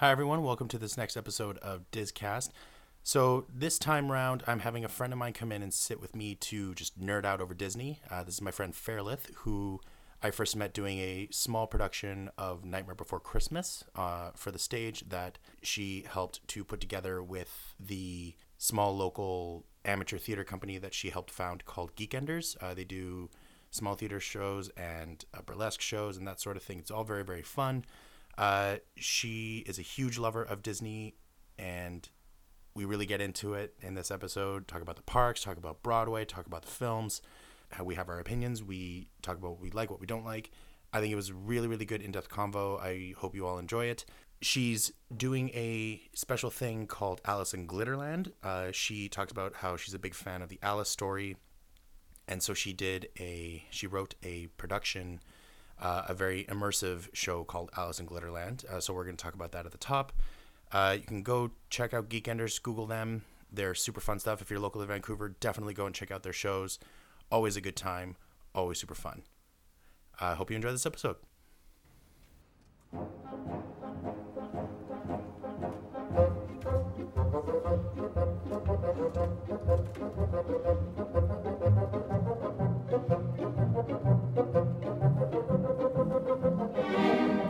Hi, everyone. Welcome to this next episode of Dizcast. So, this time round, I'm having a friend of mine come in and sit with me to just nerd out over Disney. Uh, this is my friend Fairlith, who I first met doing a small production of Nightmare Before Christmas uh, for the stage that she helped to put together with the small local amateur theater company that she helped found called Geekenders. Uh, they do small theater shows and burlesque shows and that sort of thing. It's all very, very fun. Uh, she is a huge lover of Disney, and we really get into it in this episode. Talk about the parks, talk about Broadway, talk about the films. How we have our opinions. We talk about what we like, what we don't like. I think it was really, really good in depth convo. I hope you all enjoy it. She's doing a special thing called Alice in Glitterland. Uh, she talks about how she's a big fan of the Alice story, and so she did a she wrote a production uh, a very immersive show called Alice in Glitterland. Uh, so we're going to talk about that at the top. Uh, you can go check out Geekenders, Google them. They're super fun stuff. If you're local to Vancouver, definitely go and check out their shows. Always a good time, always super fun. I hope you enjoy this episode.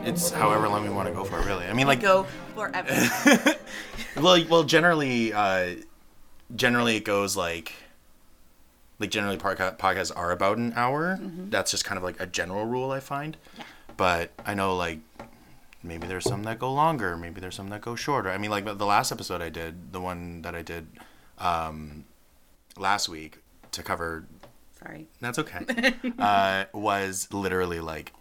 It's however long we want to go for, really. I mean, like, go forever. well, well, generally, uh, generally it goes like, like generally podca- podcasts are about an hour. That's just kind of like a general rule I find. Yeah. But I know like maybe there's some that go longer. Maybe there's some that go shorter. I mean, like the last episode I did, the one that I did um, last week to cover. Sorry. That's okay. uh, was literally like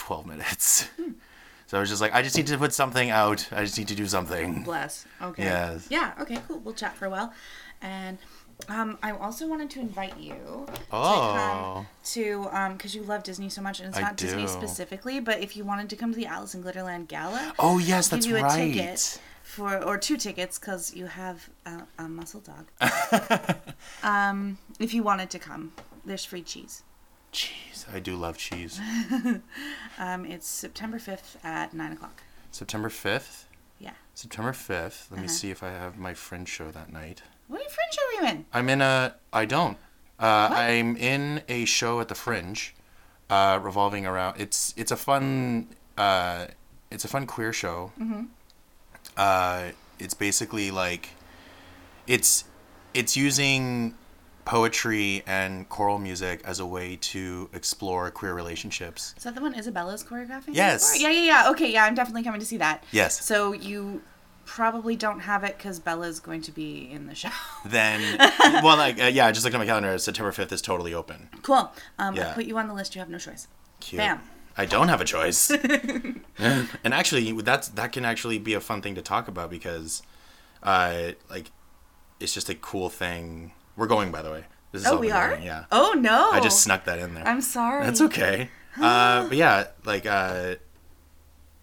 12 minutes. so I was just like, I just need to put something out. I just need to do something. Bless. Okay. Yes. Yeah. Okay. Cool. We'll chat for a while, and um, I also wanted to invite you Oh. to come to um because you love Disney so much, and it's I not Disney specifically, but if you wanted to come to the Alice in Glitterland Gala, Oh, yes, I'll that's give you a right. ticket for or two tickets because you have a, a muscle dog. um, if you wanted to come, there's free cheese. Jeez, I do love cheese. Um, it's September fifth at nine o'clock. September 5th? Yeah. September 5th. Let me Uh-huh. see if I have my fringe show that night. What fringe show are you in? I'm in a. I don't. Uh, I'm in a show at the Fringe, uh, revolving around. It's it's a fun. Uh, it's a fun queer show. Mm-hmm. Uh, it's basically like, it's, it's using poetry and choral music as a way to explore queer relationships. Is that the one Isabella's choreographing? Yes. Yeah, yeah, yeah. Okay, yeah, I'm definitely coming to see that. Yes. So you probably don't have it because Bella's going to be in the show. Then, well, like uh, yeah, I just looked at my calendar. September 5th is totally open. cool. Um, Yeah. I put you on the list. You have no choice. Cute. Bam. I don't have a choice. and actually, that's that can actually be a fun thing to talk about because, uh, like, it's just a cool thing. We're going, by the way. This is Oh, all we are. Yeah. Oh no. I just snuck that in there. I'm sorry. That's okay. uh, but yeah, like, uh,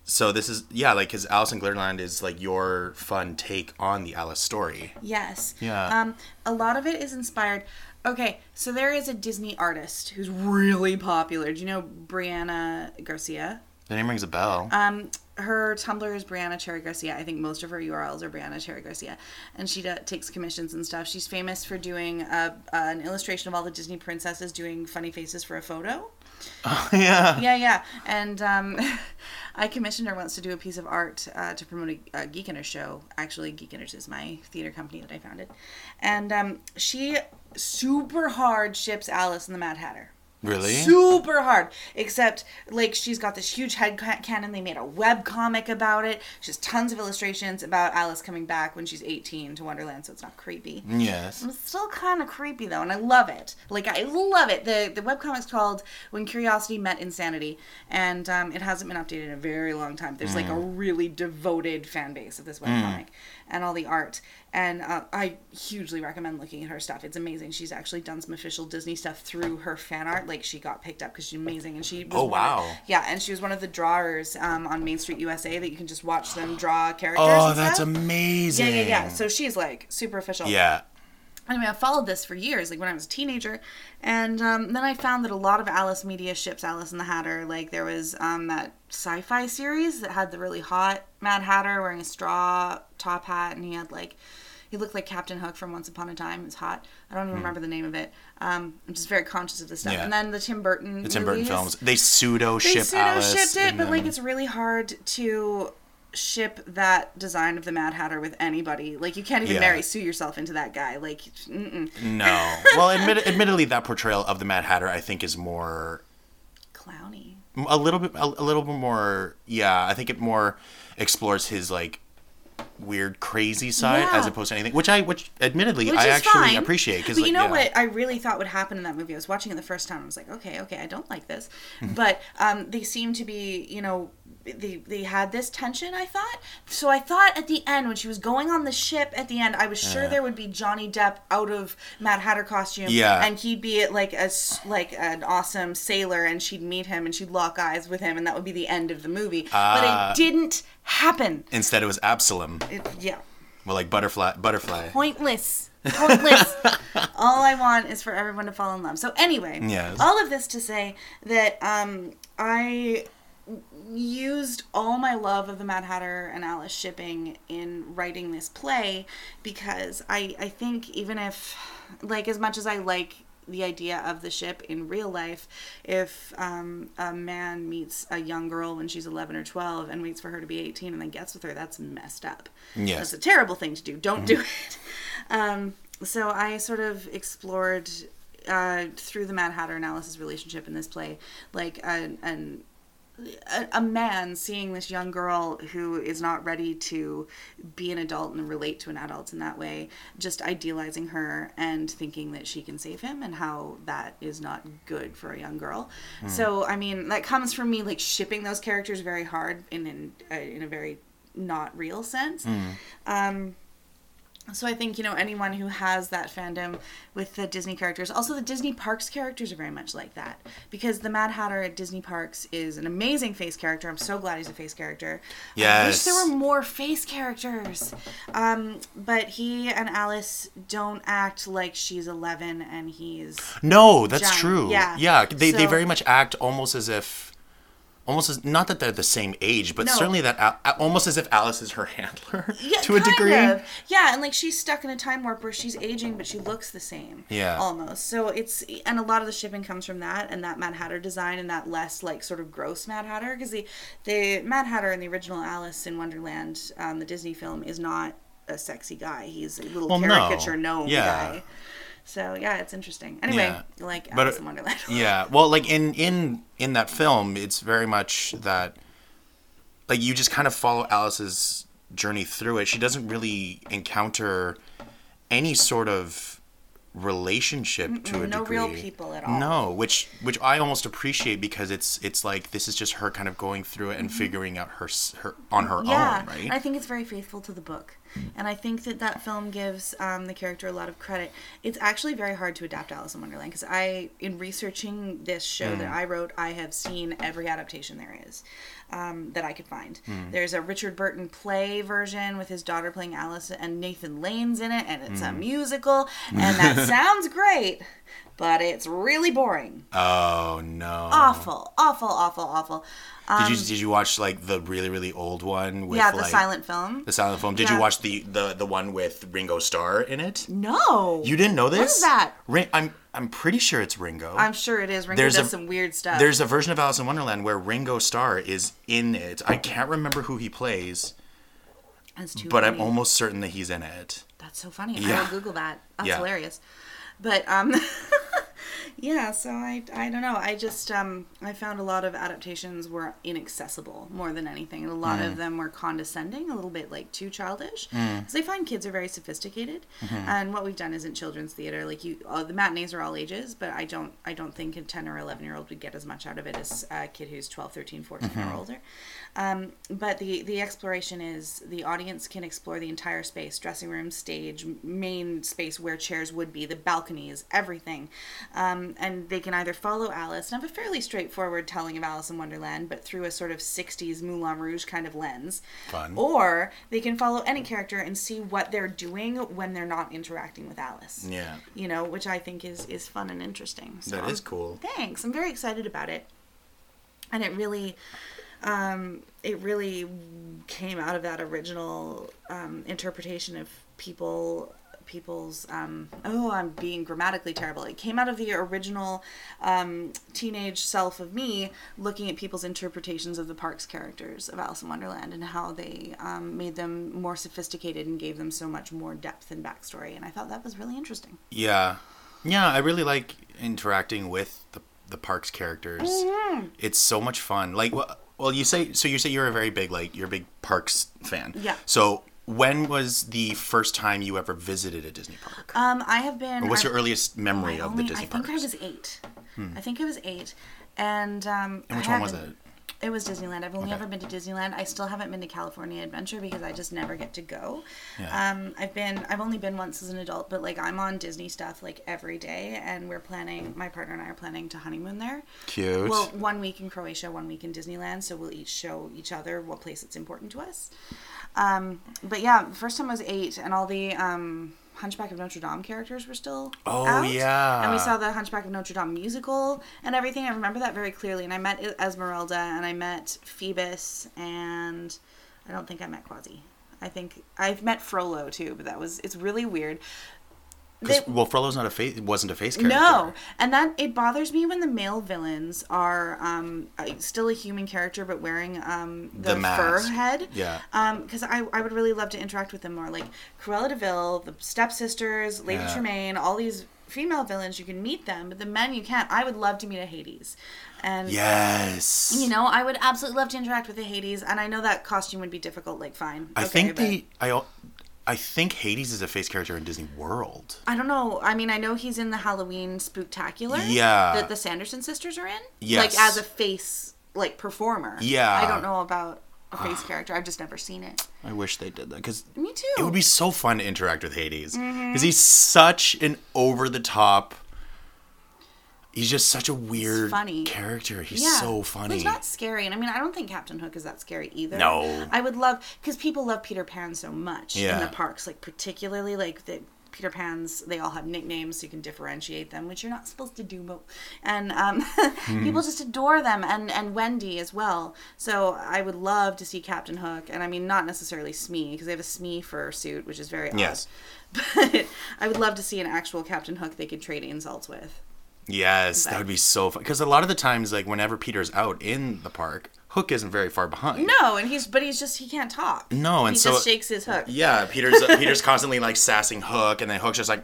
so this is yeah, like, because Alice in Glitterland is like your fun take on the Alice story. Yes. Yeah. Um, a lot of it is inspired. Okay, so there is a Disney artist who's really popular. Do you know Brianna Garcia? The name rings a bell. Um, her Tumblr is Brianna Cherry Garcia. I think most of her URLs are Brianna Cherry Garcia, and she takes commissions and stuff. She's famous for doing a, an illustration of all the Disney princesses doing funny faces for a photo. Oh yeah. Yeah, yeah. And um, I commissioned her once to do a piece of art uh, to promote a, a Geekenders show. Actually, Geekenders is my theater company that I founded, and um, she super hard ships Alice and the Mad Hatter. Really? Super hard. Except, like, she's got this huge head ca- canon. They made a web comic about it. She has tons of illustrations about Alice coming back when she's 18 to Wonderland, so it's not creepy. yes. It's still kind of creepy though, and I love it. Like I love it. the The webcomic's called "When Curiosity Met Insanity," and um, it hasn't been updated in a very long time. There's like a really devoted fan base of this webcomic and all the art. And uh, I hugely recommend looking at her stuff. It's amazing. She's actually done some official Disney stuff through her fan art. Like she got picked up because she's amazing, and she was Oh, one of- wow. yeah, and she was one of the drawers um, on Main Street USA that you can just watch them draw characters. Oh, that's stuff. amazing. Yeah, yeah, yeah. So she's like super official. Yeah. Anyway, I followed this for years, like when I was a teenager, and um, then I found that a lot of Alice Media ships Alice and the Hatter. Like there was um, that sci-fi series that had the really hot Mad Hatter wearing a straw top hat, and he had like he looked like Captain Hook from Once Upon a Time. It was hot. I don't even remember the name of it. Um, I'm just very conscious of this stuff. Hmm. Yeah. And then the Tim Burton, The Tim Burton movies, films. They pseudo ship Alice. They pseudo shipped it, but like it's really hard to ship that design of the Mad Hatter with anybody. Like you can't even Yeah. Mary Sue yourself into that guy. Like, mm-mm. No. Well, admit, admittedly, that portrayal of the Mad Hatter, I think, is more clowny. a little bit, a, a little bit more. Yeah, I think it more explores his like weird, crazy side Yeah. as opposed to anything. Which I, which admittedly, Which I actually fine. appreciate because, like, you know yeah. what I really thought would happen in that movie? I was watching it the first time. I was like, okay, okay, I don't like this. But um, they seem to be, you know, they they had this tension. I thought. So I thought at the end when she was going on the ship at the end, I was sure there would be Johnny Depp out of Mad Hatter costume. Yeah. And he'd be like a like an awesome sailor, and she'd meet him, and she'd lock eyes with him, and that would be the end of the movie. Ah. but it didn't happen. Instead, it was Absolem. It, yeah. Well, like butterfly, butterfly. pointless pointless all i want is for everyone to fall in love so anyway Yes. all of this to say that um i used all my love of the mad hatter and alice shipping in writing this play because i i think even if like as much as i like the idea of the ship in real life if um, a man meets a young girl when she's 11 or 12 and waits for her to be 18 and then gets with her that's messed up. Yes. that's a terrible thing to do. Don't do it. Um, so i sort of explored uh, through the mad hatter and alice's relationship in this play like an, an a, a man seeing this young girl who is not ready to be an adult and relate to an adult in that way, just idealizing her and thinking that she can save him, and how that is not good for a young girl. So, I mean, that comes from me like shipping those characters very hard in in, uh, in a very not real sense. Um, so I think you know anyone who has that fandom with the Disney characters. Also, the Disney Parks characters are very much like that because the Mad Hatter at Disney Parks is an amazing face character. I'm so glad he's a face character. Yes. I wish there were more face characters. Um, but he and Alice don't act like she's 11 and he's No, that's Giant, true. yeah. yeah. They, they very much act almost as if, almost as not that they're the same age, but No. certainly that Al- almost as if Alice is her handler Yeah, to a degree. of. Yeah, and like she's stuck in a time warp where she's aging, but she looks the same. Yeah. Almost. So it's and a lot of the shipping comes from that and that Mad Hatter design and that less like sort of gross Mad Hatter because the the Mad Hatter in the original Alice in Wonderland, um, the Disney film, is not a sexy guy. He's a little Well, no. caricature gnome Yeah. guy. So yeah, it's interesting. Anyway, Yeah. like But, Alice uh, in Wonderland. Yeah, well, like in in in that film, it's very much that, like you just kind of follow Alice's journey through it. She doesn't really encounter any sort of relationship to a no degree. real people at all. No, which which I almost appreciate because it's it's like this is just her kind of going through it and figuring out her her on her Mm-hmm. yeah, own, right? and I think it's very faithful to the book, and I think that that film gives um, the character a lot of credit. It's actually very hard to adapt Alice in Wonderland because I, in researching this show Mm. that I wrote, I have seen every adaptation there is um, that I could find. Mm. There's a Richard Burton play version with his daughter playing Alice, and Nathan Lane's in it, and it's a Mm. musical, and that sounds great, but it's really boring. oh no! Awful, awful, awful, awful. Um, Did you did you watch like the really really old one with yeah, the like silent film. the silent film? Did Yeah. you watch the the the one with Ringo Starr in it? No. You didn't know this? is that? Ring, I'm I'm pretty sure it's Ringo. I'm sure it is. Ringo There's does a- some weird stuff. There's a version of Alice in Wonderland where Ringo Starr is in it. I can't remember who he plays, That's too but I'm almost certain that he's in it. That's so funny. I Yeah. will Google that. That's Yeah. hilarious. But um, yeah. So I I don't know. I just um I found a lot of adaptations were inaccessible more than anything, and a lot Mm. of them were condescending, a little bit like too childish. Mm. Because I find kids are very sophisticated, Mm-hmm. and what we've done isn't children's theater. Like you, uh, the matinees are all ages, but I don't I don't think a ten or eleven year old would get as much out of it as a kid who's 12, 13, 14 Mm-hmm. or older. Um, but the the exploration is the audience can explore the entire space, dressing room, stage, main space where chairs would be, the balconies, everything. Um, um, and they can either follow Alice and have a fairly straightforward telling of Alice in Wonderland, but through a sort of '60s Moulin Rouge kind of lens. Fun. Or they can follow any character and see what they're doing when they're not interacting with Alice. Yeah. You know, which I think is is fun and interesting. So That is cool. Thanks. I'm very excited about it. And it really um, it really came out of that original um, interpretation of people people's um, oh i'm being grammatically terrible it came out of the original um, teenage self of me looking at people's interpretations of the parks characters of alice in wonderland and how they um, made them more sophisticated and gave them so much more depth and backstory and i thought that was really interesting Yeah, yeah. I really like interacting with the the parks characters. Mm-hmm. It's so much fun. Like, well, well, you say so. You say you're a very big like you're a big parks fan. Yeah. So when was the first time you ever visited a Disney park? um, i have been or what's your earliest memory of only- the Disney park? I think parks? I was eight. I think I was eight, and um, and which I one was it? It was Disneyland. I've only Okay. ever been to Disneyland. I still haven't been to California Adventure because I just never get to go. Yeah. Um, I've been. I've only been once as an adult, but like I'm on Disney stuff like every day, and we're planning. My partner and I are planning to honeymoon there. Cute. Well, one week in Croatia, one week in Disneyland. So we'll each show each other what place it's important to us. Um, but yeah, first time I was eight, and all the um, Hunchback of Notre Dame characters were still Oh, out. yeah. and we saw the Hunchback of Notre Dame musical and everything. I remember that very clearly. And I met Esmeralda, and I met Phoebus, and I don't think I met Quasi. I think I've met Frollo too, but that was it's really weird. They- well, Frollo's not a face. Wasn't a face character. no, and that it bothers me when the male villains are um, uh, still a human character but wearing um, the, The fur head. Yeah. Because I, I would really love to interact with them more, like Cruella de Vil, the stepsisters, Lady Yeah. Tremaine, all these female villains. You can meet them, but the men you can't. I would love to meet a Hades, and Yes. you know I would absolutely love to interact with a Hades. And I know that costume would be difficult. Like fine, I okay, think the I. I think Hades is a face character in Disney World. I don't know. I mean, I know he's in the Halloween Spooktacular. Yeah. That the Sanderson sisters are in. Yes. Like as a face, like performer. Yeah. I don't know about a face character. I've just never seen it. I wish they did that because Me too. it would be so fun to interact with Hades because Mm-hmm. he's such an over the top. He's just such a weird funny. character. He's yeah. so funny. He's not scary, and I mean, I don't think Captain Hook is that scary either. No. I would love because people love Peter Pan so much in the parks, like particularly like the. Peter Pan's, they all have nicknames so you can differentiate them, which you're not supposed to do. But, and um, Hmm. people just adore them, and, and Wendy as well. So I would love to see Captain Hook, and I mean, not necessarily Smee, because they have a Smee fursuit, which is very odd. Yes. But I would love to see an actual Captain Hook they could trade insults with. Yes, that would be so fun. Because a lot of the times, like whenever Peter's out in the park, Hook isn't very far behind. No, and he's but he's just he can't talk. No, and so he so- just shakes his hook. Yeah, Peter's Peter's constantly like sassing Hook, and then Hook's just like,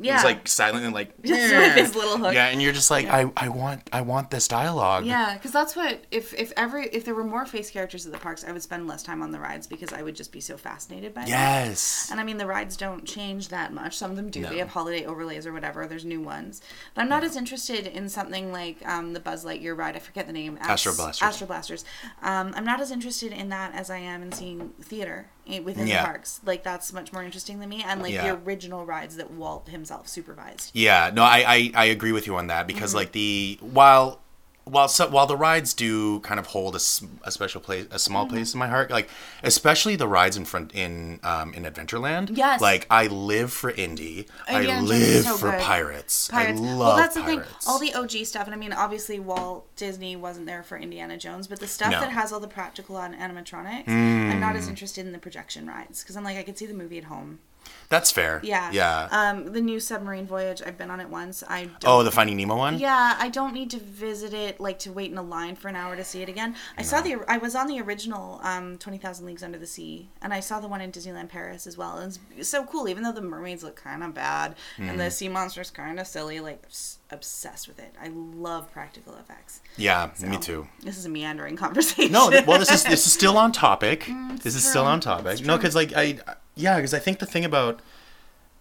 Yeah. he's like silently like, Just with his little hook. yeah, and you're just like, I, I want I want this dialogue. Yeah, because that's what if if every if there were more face characters at the parks, I would spend less time on the rides because I would just be so fascinated by them. Yes. And I mean, the rides don't change that much. Some of them do. No. They have holiday overlays or whatever. There's new ones. But I'm not as interested in something like um, the Buzz Lightyear ride. I forget the name. Ast- Astro Blasters. Astro Blasters. Um, I'm not as interested in that as I am in seeing theater within Yeah. the parks. Like, that's much more interesting than me. And, like, Yeah. the original rides that Walt himself supervised. Yeah, no, I, I, I agree with you on that because Mm-hmm. like the while while so, while the rides do kind of hold a special place, a small Mm-hmm. place in my heart, like especially the rides in front in um in Adventureland. Yes. like I live for Indy. I Indiana Jones live so for good. pirates. Pirates. I love well, that's the thing. All the OG stuff, and I mean, obviously, Walt Disney wasn't there for Indiana Jones, but the stuff No. that has all the practical and animatronics, I'm not as interested in the projection rides because I'm like, I could see the movie at home. That's fair. Yeah. Yeah. Um, the new submarine voyage, I've been on it once. I don't. oh, the Finding Nemo one. Yeah, I don't need to visit it like to wait in a line for an hour to see it again. I saw the I was on the original um, Twenty Thousand Leagues Under the Sea, and I saw the one in Disneyland Paris as well. And it's so cool, even though the mermaids look kind of bad and Mm-hmm. the sea monsters kind of silly. Like obsessed with it. I love practical effects. Yeah, me too. This is a meandering conversation. No, well, this is this is still on topic. this is still on topic. No, because like I, yeah, because I think the thing about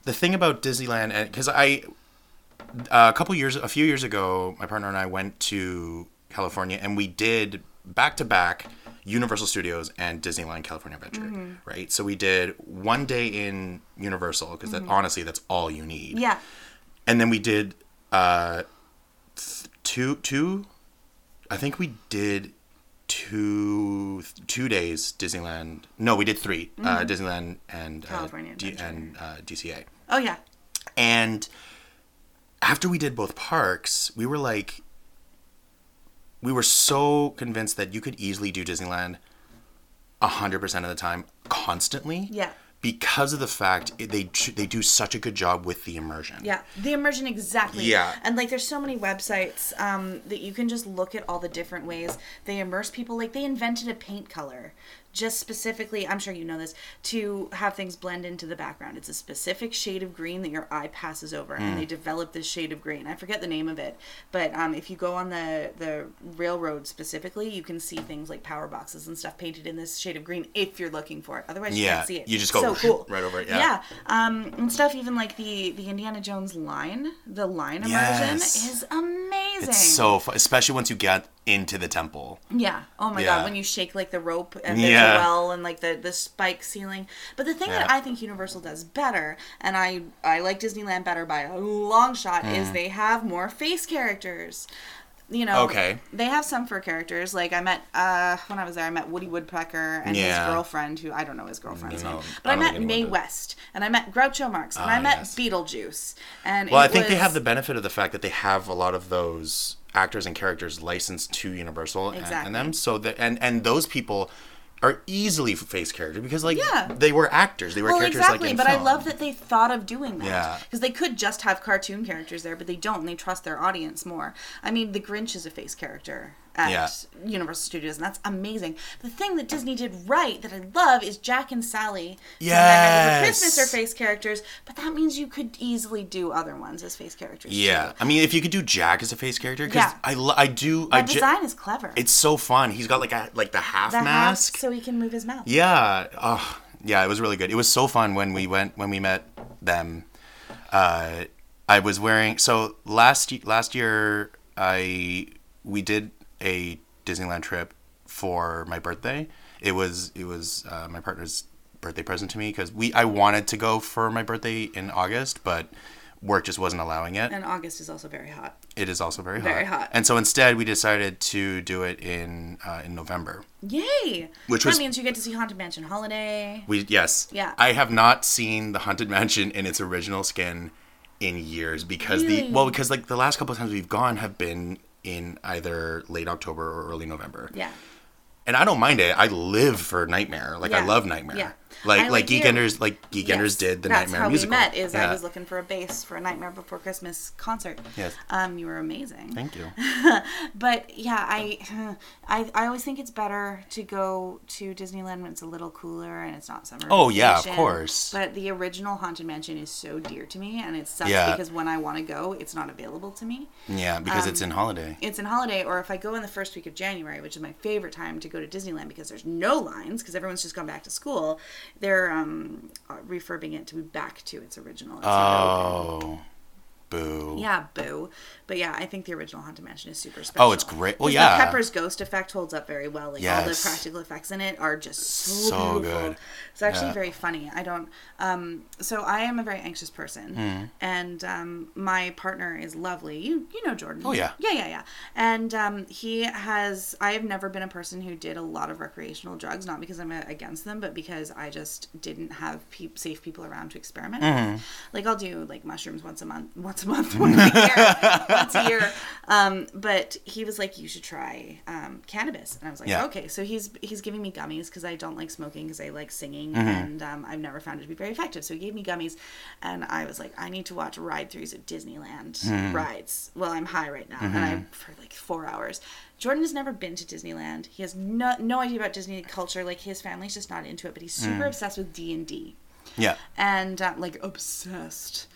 the thing about Disneyland, and because I a couple years, a few years ago, my partner and I went to California, and we did back to back Universal Studios and Disneyland California Adventure. Mm-hmm. Right, so we did one day in Universal because that honestly that's all you need yeah, and then we did uh two two i think we did two two days disneyland no we did 3 uh, disneyland and Mm-hmm. California uh, D- and uh, dca Oh yeah. and after we did both parks we were like we were so convinced that you could easily do disneyland 100% of the time constantly Yeah. Because of the fact it- they they do such a good job with the immersion Yeah, the immersion exactly. Yeah. and like there's so many websites um, that you can just look at all the different ways they immerse people. Like they invented a paint color just specifically. I'm sure you know this to have things blend into the background. It's a specific shade of green that your eye passes over, and Hmm. they develop this shade of green. I forget the name of it, but um, if you go on the the railroad specifically, you can see things like power boxes and stuff painted in this shade of green if you're looking for it. Otherwise, you can't see it. you just go so cool. right over it, yeah. Yeah, um, and stuff even like the the Indiana Jones line, the line immersion Yes. is amazing. it's so fun especially once you get into the temple yeah. Oh my Yeah. god, when you shake like the rope and there's Yeah. well and like the the spike ceiling. But the thing that I think Universal does better, and I I like Disneyland better by a long shot, is Mm. they have more face characters. You know, Okay. They have some fur characters. Like I met uh when I was there, I met Woody Woodpecker and Yeah. his girlfriend, who I don't know his girlfriend's No, name, but I, don't met Mae. West, and I met Groucho Marx, and I Ah, met yes. Beetlejuice, and well i think they have the benefit of the fact that they have a lot of those actors and characters licensed to universal and- and them so that and and those people are easily face characters because like Yeah. they were actors they were well, characters exactly, like but I love that they thought of doing that. Yeah. Because they could just have cartoon characters there, but they don't, and they trust their audience more. I mean, the Grinch is a face character at Yeah. Universal Studios, and that's amazing. The thing that Disney did right that I love is Jack and Sally. Before Christmas are face characters, but that means you could easily do other ones as face characters. yeah too. i mean if you could do jack as a face character because Yeah. i lo- i do i That ge- design is clever. it's so fun he's got like a like the half the mask hat so he can move his mouth. Yeah. Oh, yeah. It was really good. It was so fun when we went when we met them. Uh, I was wearing so last last year I we did a Disneyland trip for my birthday. It was it was uh, my partner's birthday present to me because we I wanted to go for my birthday in August, but work just wasn't allowing it. And August is also very hot. It is also very hot. Very hot. And so instead, we decided to do it in uh, in November. Yay! Which that was- means you get to see Haunted Mansion Holiday. We yes. Yeah. I have not seen the Haunted Mansion in its original skin in years because the well because like the last couple of times we've gone have been in either late October or early November. Yeah. And I don't mind it. I live for Nightmare. Like I love Nightmare. Yeah. Like I like like Geek you. Enders like Geekenders Yes, did the That's Nightmare how musical. we met. Is yeah. I was looking for a bass for a Nightmare Before Christmas concert. Yes. Um, you were amazing. Thank you. But yeah, I, I I always think it's better to go to Disneyland when it's a little cooler and it's not summer. Oh, yeah, of course. But the original Haunted Mansion is so dear to me, and it sucks Yeah. because when I want to go, it's not available to me. Yeah, because Um, it's in holiday. It's in holiday, or if I go in the first week of January, which is my favorite time to go to Disneyland because there's no lines because everyone's just gone back to school. They're um, uh, refurbing it to be back to its original. It's. Oh. Boo. Yeah, boo. But yeah, I think the original Haunted Mansion is super special. Oh, it's great. Well, yeah. The Pepper's ghost effect holds up very well. Like all the practical effects in it are just so, So beautiful. good. It's actually Yeah. very funny. I don't. Um, so I am a very anxious person, Hmm. and um, my partner is lovely. You you know Jordan. Oh, yeah. Yeah, yeah, yeah. And um, he has. I have never been a person who did a lot of recreational drugs, not because I'm against them, but because I just didn't have peop safe people around to experiment. Mm-hmm. with. Like I'll do like mushrooms once a month, once a month, once a year, once a year. Um, but he was like, you should try um, cannabis, and I was like, Yeah. okay. So he's he's giving me gummies because I don't like smoking because I like singing, Mm-hmm. and um, I've never found it to be very effective. So he gave me gummies, and I was like, I need to watch ride throughs of Disneyland Mm-hmm. rides. Well, I'm high right now, and I for like four hours. Jordan has never been to Disneyland. He has no no idea about Disney culture. Like his family's just not into it, but he's Mm. super obsessed with D and D Yeah. and um, like obsessed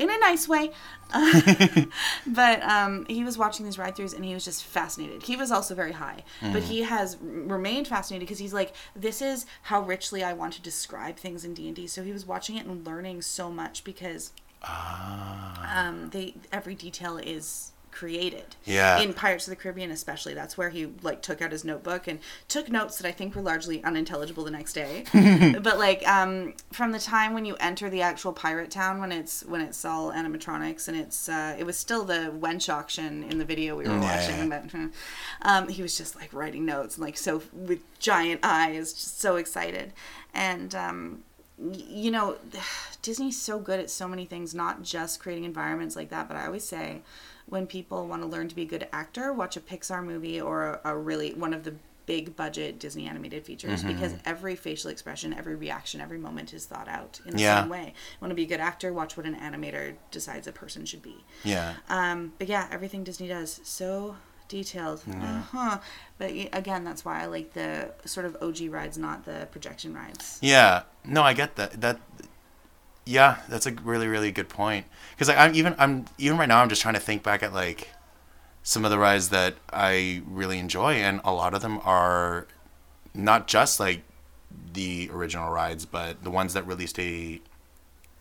in a nice way. but um, he was watching these ride throughs and he was just fascinated. He was also very high, but he has remained fascinated because he's like, this is how richly I want to describe things in D and D. So he was watching it and learning so much because Ah. um, they every detail is created. Yeah. In Pirates of the Caribbean, especially, that's where he like took out his notebook and took notes that I think were largely unintelligible the next day. but like um, from the time when you enter the actual pirate town, when it's when it's all animatronics and it's uh, it was still the wench auction in the video we were Yeah, watching, but um, he was just like writing notes and like so with giant eyes, just so excited. And um, you know, Disney's so good at so many things, not just creating environments like that. But I always say, when people want to learn to be a good actor, watch a Pixar movie or a, a really one of the big budget Disney animated features Mm-hmm. because every facial expression, every reaction, every moment is thought out in the Yeah. same way. Want to be a good actor? Watch what an animator decides a person should be. Yeah. Um, but yeah, everything Disney does so detailed. Uh-huh. But again, that's why I like the sort of OG rides, not the projection rides. Yeah, no, I get that. That, yeah, that's a really really good point. Because like, I'm even I'm even right now I'm just trying to think back at like some of the rides that I really enjoy, and a lot of them are not just like the original rides, but the ones that really stay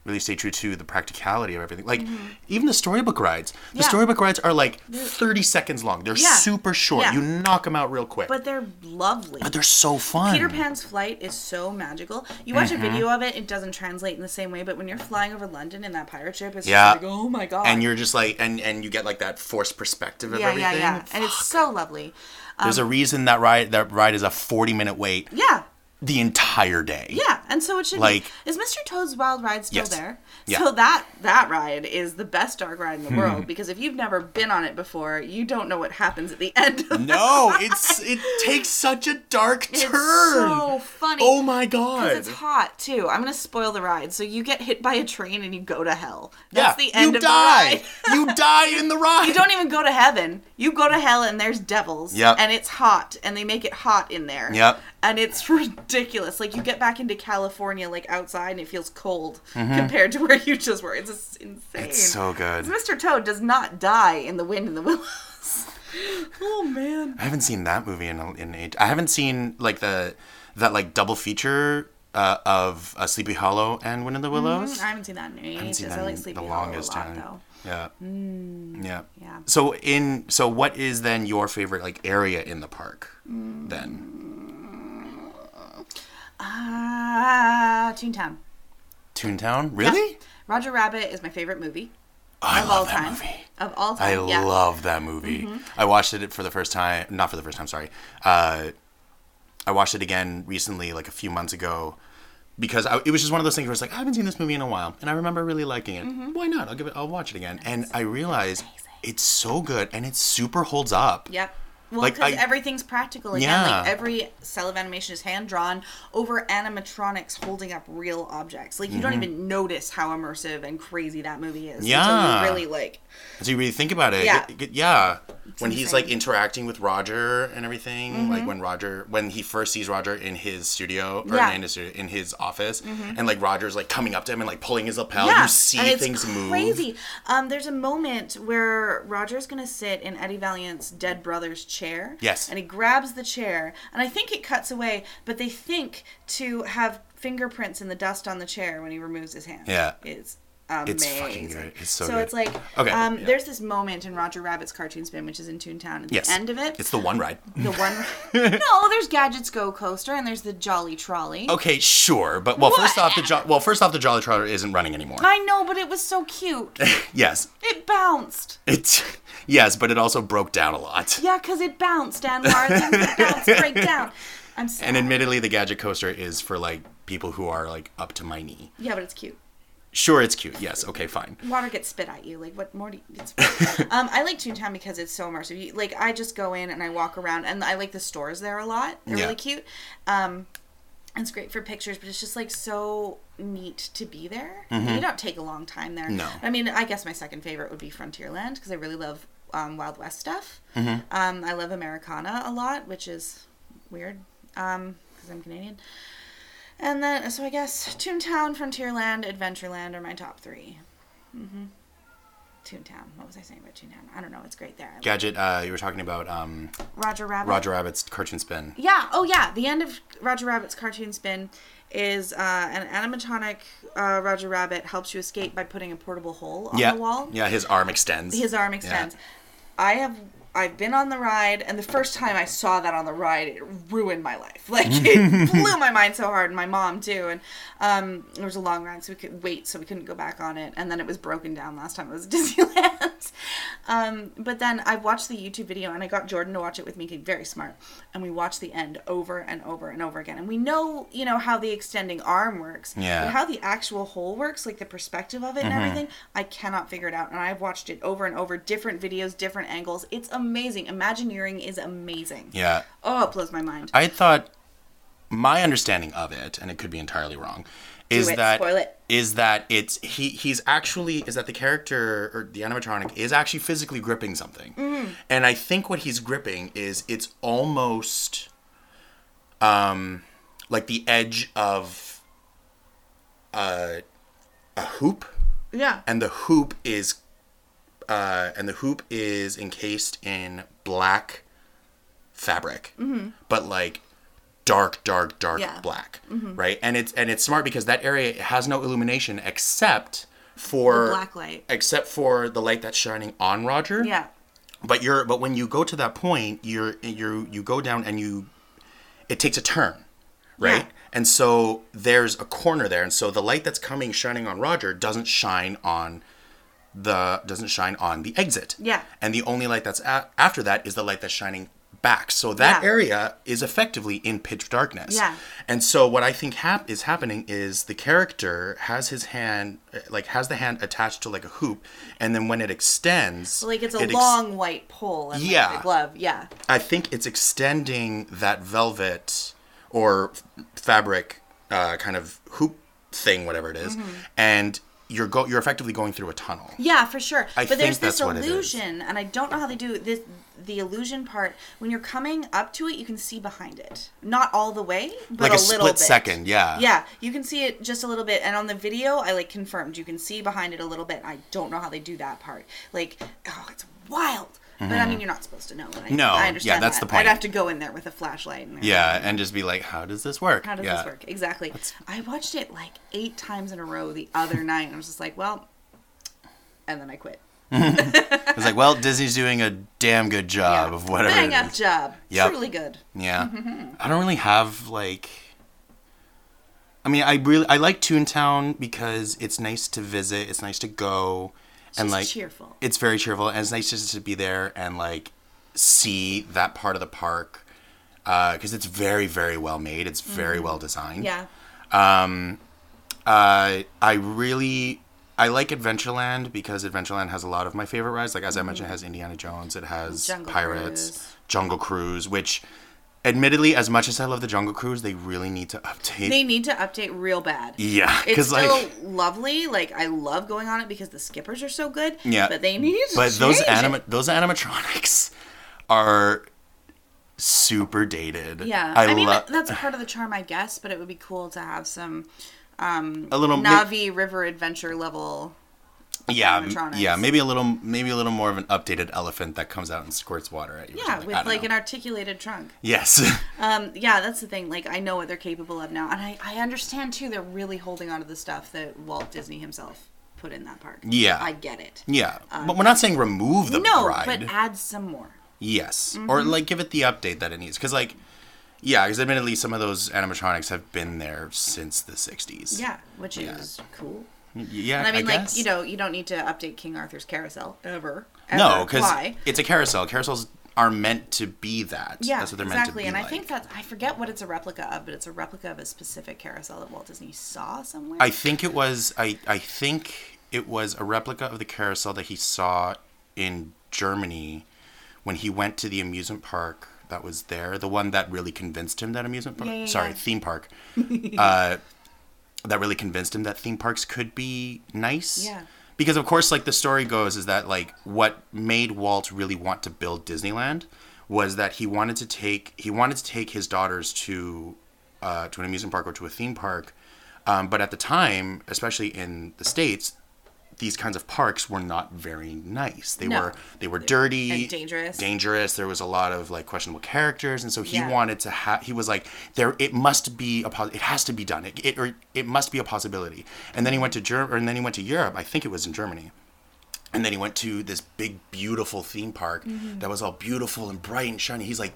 really stay true to the practicality of everything. Like even the storybook rides. The Mm-hmm. Yeah. storybook rides are like 30 seconds long. They're Yeah. super short. Yeah. You knock them out real quick. But they're lovely. But they're so fun. Peter Pan's flight is so magical. You watch Mm-hmm. a video of it, it doesn't translate in the same way. But when you're flying over London in that pirate ship, it's Yeah. just like, oh my god. and you're just like and and you get like that forced perspective of yeah, everything. yeah, yeah, and it's so lovely. There's a reason that ride that ride is a 40 minute wait Yeah, the entire day. yeah, and so it should Like- be. Is Mr. Toad's Wild Ride still Yes. there? Yeah. So that that ride is the best dark ride in the hmm. world because if you've never been on it before, you don't know what happens at the end. Of No, it's it takes such a dark It's turn. so funny. oh my god. it's hot too. I'm gonna spoil the ride. So you get hit by a train and you go to hell. yeah, That's the end you of die. the ride. you die in the ride. You don't even go to heaven. You go to hell and there's devils. Yep. And it's hot and they make it hot in there. Yep. And it's ridiculous. Like you get back into California like outside and it feels cold compared to where you just were. It's just insane. Mm-hmm. It's so good. Mr. Toad does not die in the wind in the willows. oh man. I haven't seen that movie in in age. I haven't seen like the that like double feature uh, of uh, Sleepy Hollow and Wind in the Willows. I haven't seen that in I haven't ages. seen I like Sleepy the Hollow longest a lot time. though. Yeah. Yeah. Yeah. So in so what is then your favorite like area in the park then? Ah, Toontown. Toontown? Really? Roger Rabbit is my favorite movie I of love all that time. movie. Of all I time. yeah. Mm-hmm. love that movie. I watched it for the first time, not for the first time, sorry. Uh, I watched it again recently, like a few months ago, because I, it was just one of those things where it's like I haven't seen this movie in a while, and I remember really liking it. Mm-hmm. Why not? I'll give it. I'll watch it again, and I realized it's so good, and it super holds up. Yep. Well, Like, because everything's practical again. Yeah. Like every cell of animation is hand drawn over animatronics holding up real objects. Like you don't even notice how immersive and crazy that movie is until Mm-hmm. Yeah. you really like. So you really think about it, Yeah. y- y- yeah. when he's like interacting with Roger and everything, Mm-hmm. like when Roger, when he first sees Roger in his studio or Yeah. Mm-hmm. in his in his office, and like Roger's like coming up to him and like pulling his lapel, yeah, you see and things move. crazy. Um, there's a moment where Roger's gonna sit in Eddie Valiant's dead brother's chair. Yes. And he grabs the chair, and I think it cuts away, but they think to have fingerprints in the dust on the chair when he removes his hand. Yeah. Is It's fucking good. It's so good. so good. it's like Okay, um, yeah. there's this moment in Roger Rabbit's cartoon spin, which is in Toontown. At Yes. the end of it, It's the one ride. the one. no, there's Gadgets Go Coaster, and there's the Jolly Trolley. Okay, sure, but well, first off, the jo- well, first off, the Jolly Trolley isn't running anymore. I know, but it was so cute. yes, it bounced. it's yes, but it also broke down a lot. Yeah, because it bounced, Anwar. Things that bounce break down. I'm sad. And admittedly, the Gadget Coaster is for like people who are like up to my knee. yeah, but it's cute. Sure, it's cute. Yes, okay, fine. Water gets spit at you. Like, what more do you... It's um, I like Toontown because it's so immersive. You, like, I just go in and I walk around, and I like the stores there a lot. They're Yeah. really cute. Um, it's great for pictures, but it's just, like, so neat to be there. You don't take a long time there. Mm-hmm. No. I mean, I guess my second favorite would be Frontierland because I really love um, Wild West stuff. Mm-hmm. Um, I love Americana a lot, which is weird because I'm Canadian. And then, so I guess Toontown, Frontierland, Adventureland are my top 3 Mm-hmm. Toontown. What was I saying about Toontown? I don't know. It's great there. I Gadget, uh, you were talking about um, Roger Rabbit. Roger Rabbit's cartoon spin. Yeah. Oh, yeah. The end of Roger Rabbit's cartoon spin is uh, an animatronic uh, Roger Rabbit helps you escape by putting a portable hole on Yeah, the wall. yeah, his arm extends. His arm extends. I have I've been on the ride, and the first time I saw that on the ride, it ruined my life. Like it blew my mind so hard, and my mom too. And um, it was a long ride, so we could wait, so we couldn't go back on it. And then it was broken down last time it was Disneyland. um, but then I watched the YouTube video, and I got Jordan to watch it with me. He's very smart, and we watched the end over and over and over again. And we know, you know, how the extending arm works. Yeah. But how the actual hole works, like the perspective of it and everything, I cannot figure it out. And I've watched it over and over, different videos, different angles. It's amazing. Imagineering is amazing. Yeah. Oh, it blows my mind. I thought my understanding of it, and it could be entirely wrong, is it. that Spoil it. is that it's he he's actually is that the character or the animatronic is actually physically gripping something, Mm-hmm. and I think what he's gripping is it's almost um like the edge of a a hoop Yeah. and the hoop is uh, and the hoop is encased in black fabric but like dark dark dark Yeah. black mm-hmm. right and it's and it's smart because that area has no illumination except for The black light. except for the light that's shining on roger Yeah. but you're but when you go to that point you're you you go down and you it takes a turn right Yeah. and so there's a corner there and so the light that's coming shining on roger doesn't shine on the doesn't shine on the exit Yeah. and the only light that's a- after that is the light that's shining back so that Yeah. area is effectively in pitch darkness Yeah. and so what i think hap- is happening is the character has his hand uh, like has the hand attached to like a hoop and then when it extends Like it's a it ex- long white pole and like, Yeah. the glove. Yeah. I think it's extending that velvet or fabric uh, kind of hoop thing, whatever it is, Mm-hmm. and you're go you're effectively going through a tunnel. Yeah, for sure. I but there's this what it is. illusion, and I don't know how they do this. The illusion part, when you're coming up to it, you can see behind it. Not all the way, but Like a, a, little split bit. second, yeah. Yeah, you can see it just a little bit, and on the video, I like confirmed you can see behind it a little bit. I don't know how they do that part. Like, oh, it's wild. But I mean, you're not supposed to know. I, Mm-hmm. No, I yeah, understand that's that. the point. I'd have to go in there with a flashlight. And Yeah, and just be like, how does this work? How does yeah. this work? Exactly. I watched it like eight times in a row the other night, and I was just like, well, and then I quit. It's like, well, Disney's doing a damn good job Yeah. of whatever. Bang up job. Yep. Truly good. Yeah. I don't really have like I mean, I really I like Toontown because it's nice to visit, it's nice to go and just like cheerful. It's very cheerful and it's nice just to be there and like see that part of the park uh, because it's very very well made. It's very mm-hmm. well designed. Yeah. Um, uh, I really I like Adventureland because Adventureland has a lot of my favorite rides. Like as I mentioned, it has Indiana Jones, it has Mm-hmm. Jungle Pirates, Cruise. Jungle Cruise, which admittedly, as much as I love the Jungle Cruise, they really need to update. They need to update real bad. yeah, It's still like lovely. Like I love going on it because the skippers are so good. Yeah. But they need to but those anima- those animatronics are super dated. Yeah. I, I, mean love that's part of the charm, I guess. But it would be cool to have some um, a little. ma- Na'vi River Adventure level. yeah, yeah, maybe a little, maybe a little more of an updated elephant that comes out and squirts water at you. Yeah, something. with like know. an articulated trunk. yes. Um, yeah, that's the thing. Like, I know what they're capable of now, and I, I understand too. They're really holding on to the stuff that Walt Disney himself put in that park. Yeah. I get it. Yeah, but we're not saying remove the Um, no, ride. but add some more. Yes, Mm-hmm. or like give it the update that it needs, because like, yeah, because admittedly some of those animatronics have been there since the '60s. Yeah, which is cool. yeah. And I mean, like, guess. you know, you don't need to update King Arthur's carousel ever. no, because why? it's a carousel. Carousels are meant to be that. Yeah, that's what they're exactly. meant to be and I think that's I forget what it's a replica of, but it's a replica of a specific carousel that Walt Disney saw somewhere. I think it was. I I think it was a replica of the carousel that he saw in Germany when he went to the amusement park that was there. The one that really convinced him that amusement park. Yeah, yeah, sorry, yeah. theme park. uh, that really convinced him that theme parks could be nice. Yeah. Because of course, like the story goes, is that like what made Walt really want to build Disneyland was that he wanted to take he wanted to take his daughters to uh, to an amusement park or to a theme park, um, but at the time, especially in the states, these kinds of parks were not very nice. They No. were they were dirty and dangerous. Dangerous. There was a lot of like questionable characters, and so he Yeah. wanted to have. He was like, there. It must be a. pos- It has to be done. It, it or it must be a possibility. And then he went to Germany, and then he went to Europe. I think it was in Germany. And then he went to this big, beautiful theme park Mm-hmm. that was all beautiful and bright and shiny. He's like,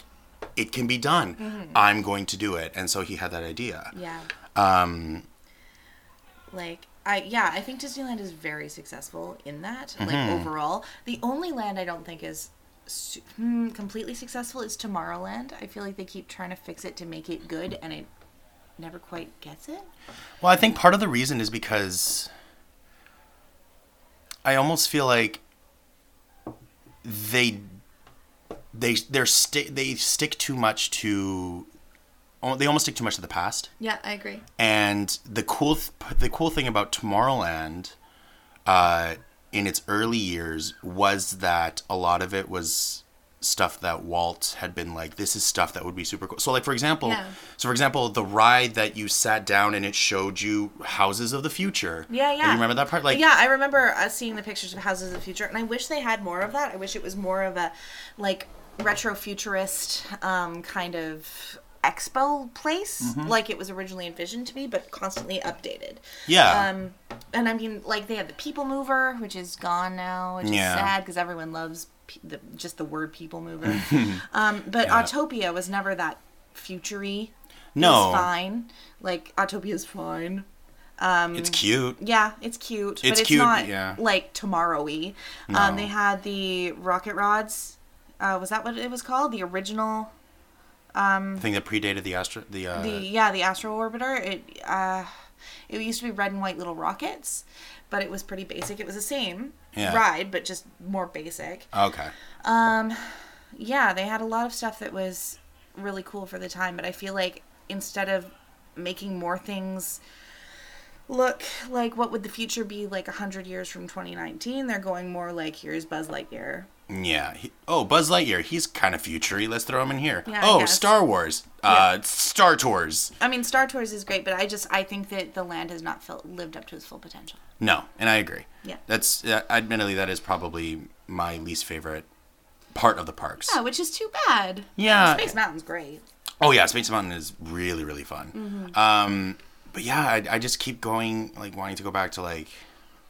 it can be done. Mm-hmm. I'm going to do it. And so he had that idea. Yeah. Um, Like I yeah, I think Disneyland is very successful in that. Like Mm-hmm. overall, the only land I don't think is su- hmm, completely successful is Tomorrowland. I feel like they keep trying to fix it to make it good, and it never quite gets it. Well, I think part of the reason is because I almost feel like they they they're sti- they stick too much to they almost stick too much to the past. Yeah, I agree. And the cool th- the cool thing about Tomorrowland uh in its early years was that a lot of it was stuff that Walt had been like this is stuff that would be super cool. So like for example, Yeah. so for example, the ride that you sat down and it showed you houses of the future. Yeah, Do yeah. You remember that part? Like yeah, I remember uh, seeing the pictures of Houses of the Future, and I wish they had more of that. I wish it was more of a like retro futurist um, kind of expo place, Mm-hmm. like it was originally envisioned to be, but constantly updated. Yeah. Um, and I mean, like they had the People Mover, which is gone now, which Yeah. is sad because everyone loves pe- the, just the word People Mover. um, but Autopia was never that futury. No. it's fine. Like Autopia's fine. Um, it's cute. Yeah, it's cute, but It's it's cute, not yeah. like tomorrow-y. No. Um, they had the rocket rods. Uh, was that what it was called? The original, I think that predated the astro the uh the yeah, the Astro Orbiter. It uh, it used to be red and white little rockets, but it was pretty basic. It was the same Yeah. ride, but just more basic. Okay. Um, yeah, they had a lot of stuff that was really cool for the time, but I feel like instead of making more things look like what would the future be like 100 years from 2019, they're going more like here's Buzz Lightyear. Yeah. He, oh, Buzz Lightyear. He's kind of futury. Let's throw him in here. Yeah, oh. Star Wars. Uh, Star Tours. I mean, Star Tours is great, but I just I think that the land has not felt, lived up to its full potential. No, and I agree. Yeah. That's uh, admittedly that is probably my least favorite part of the parks. Yeah, which is too bad. Yeah. Space Mountain's great. Oh yeah, Space Mountain is really really fun. Mm-hmm. Um, but yeah, I, I just keep going like wanting to go back to like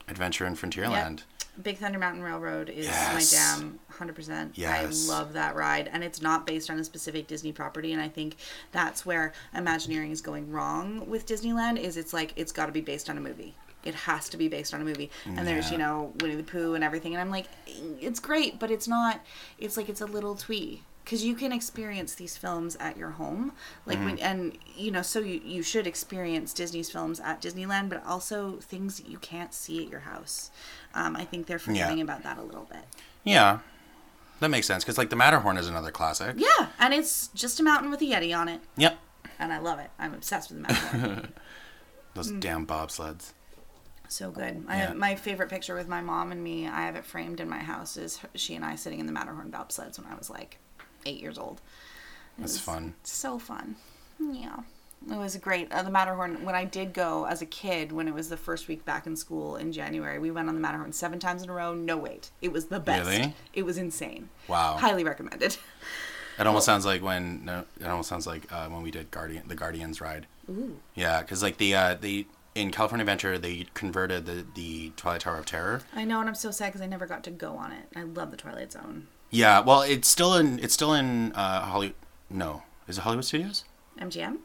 Adventure in Frontierland. Big Thunder Mountain Railroad is Yes. my jam, 100%. Yes. I love that ride. And it's not based on a specific Disney property. And I think that's where Imagineering is going wrong with Disneyland is it's like, it's got to be based on a movie. It has to be based on a movie. And there's, you know, Winnie the Pooh and everything. And I'm like, it's great, but it's not, it's like, it's a little twee. Because you can experience these films at your home, like when, Mm-hmm. and you know, so you, you should experience Disney's films at Disneyland, but also things that you can't see at your house. Um, I think they're forgetting about that a little bit. Yeah, that makes sense because like the Matterhorn is another classic. Yeah, and it's just a mountain with a Yeti on it, Yep. and I love it. I'm obsessed with the mountain. Those Mm. damn bobsleds. so good. I Yeah. have my favorite picture with my mom and me. I have it framed in my house. Is she and I sitting in the Matterhorn bobsleds when I was like eight years old. It That's was fun. So fun. Yeah. It was great. Uh, the Matterhorn, when I did go as a kid, when it was the first week back in school in January, we went on the Matterhorn seven times in a row. No wait. It was the best. Really? It was insane. Wow. Highly recommended. It almost sounds like when no, it almost sounds like uh, when we did Guardian the Guardians ride. Ooh. Yeah, because like the uh, the in California Adventure they converted the the Twilight Tower of Terror. I know, and I'm so sad because I never got to go on it. I love the Twilight Zone. Yeah, well, it's still in it's still in uh, Hollywood. No, is it Hollywood Studios? MGM?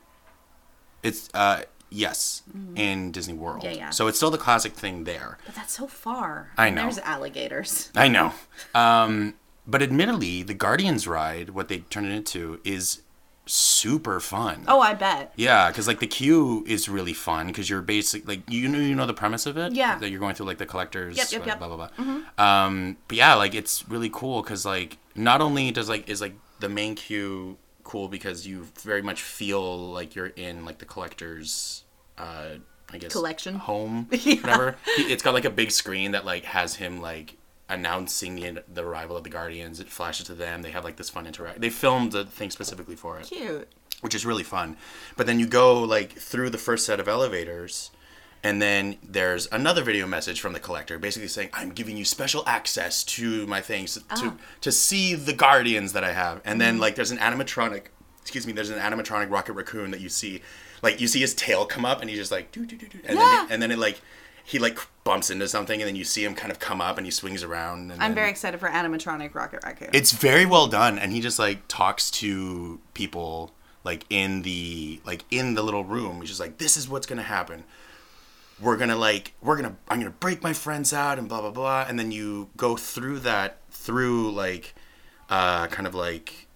It's uh yes in Disney World. Mm-hmm. Yeah, yeah. So it's still the classic thing there. But that's so far. I know. There's alligators. I know. Um, but admittedly, the Guardians ride, what they turned it into, is super fun. Oh, I bet. Yeah, because like the queue is really fun because you're basically like you know you know the premise of it. Yeah. That you're going through like the collectors. Yep, yep, yep. Mm-hmm. Blah blah blah. Um, but yeah, like it's really cool because like not only does like is like the main queue cool because you very much feel like you're in like the collectors. Uh, I guess Collection. home Yeah. whatever. It's got like a big screen that like has him like announcing the, the arrival of the Guardians. It flashes to them. They have like this fun interact. They filmed the thing specifically for it Cute. which is really fun. But then you go like through the first set of elevators, and then there's another video message from the collector, basically saying, "I'm giving you special access to my things to Oh. to see the guardians that I have." And then mm. like there's an animatronic, excuse me, there's an animatronic Rocket Raccoon that you see, like you see his tail come up, and he's just like, doo, doo, doo, doo, and Yeah. then it, and then it like. He like bumps into something, and then you see him kind of come up, and he swings around. And I'm then- very excited for animatronic Rocket Raccoon. It's very well done, and he just like talks to people like in the like in the little room. He's just like, "This is what's gonna happen. We're gonna like we're gonna I'm gonna break my friends out and blah blah blah." And then you go through that through like uh, kind of like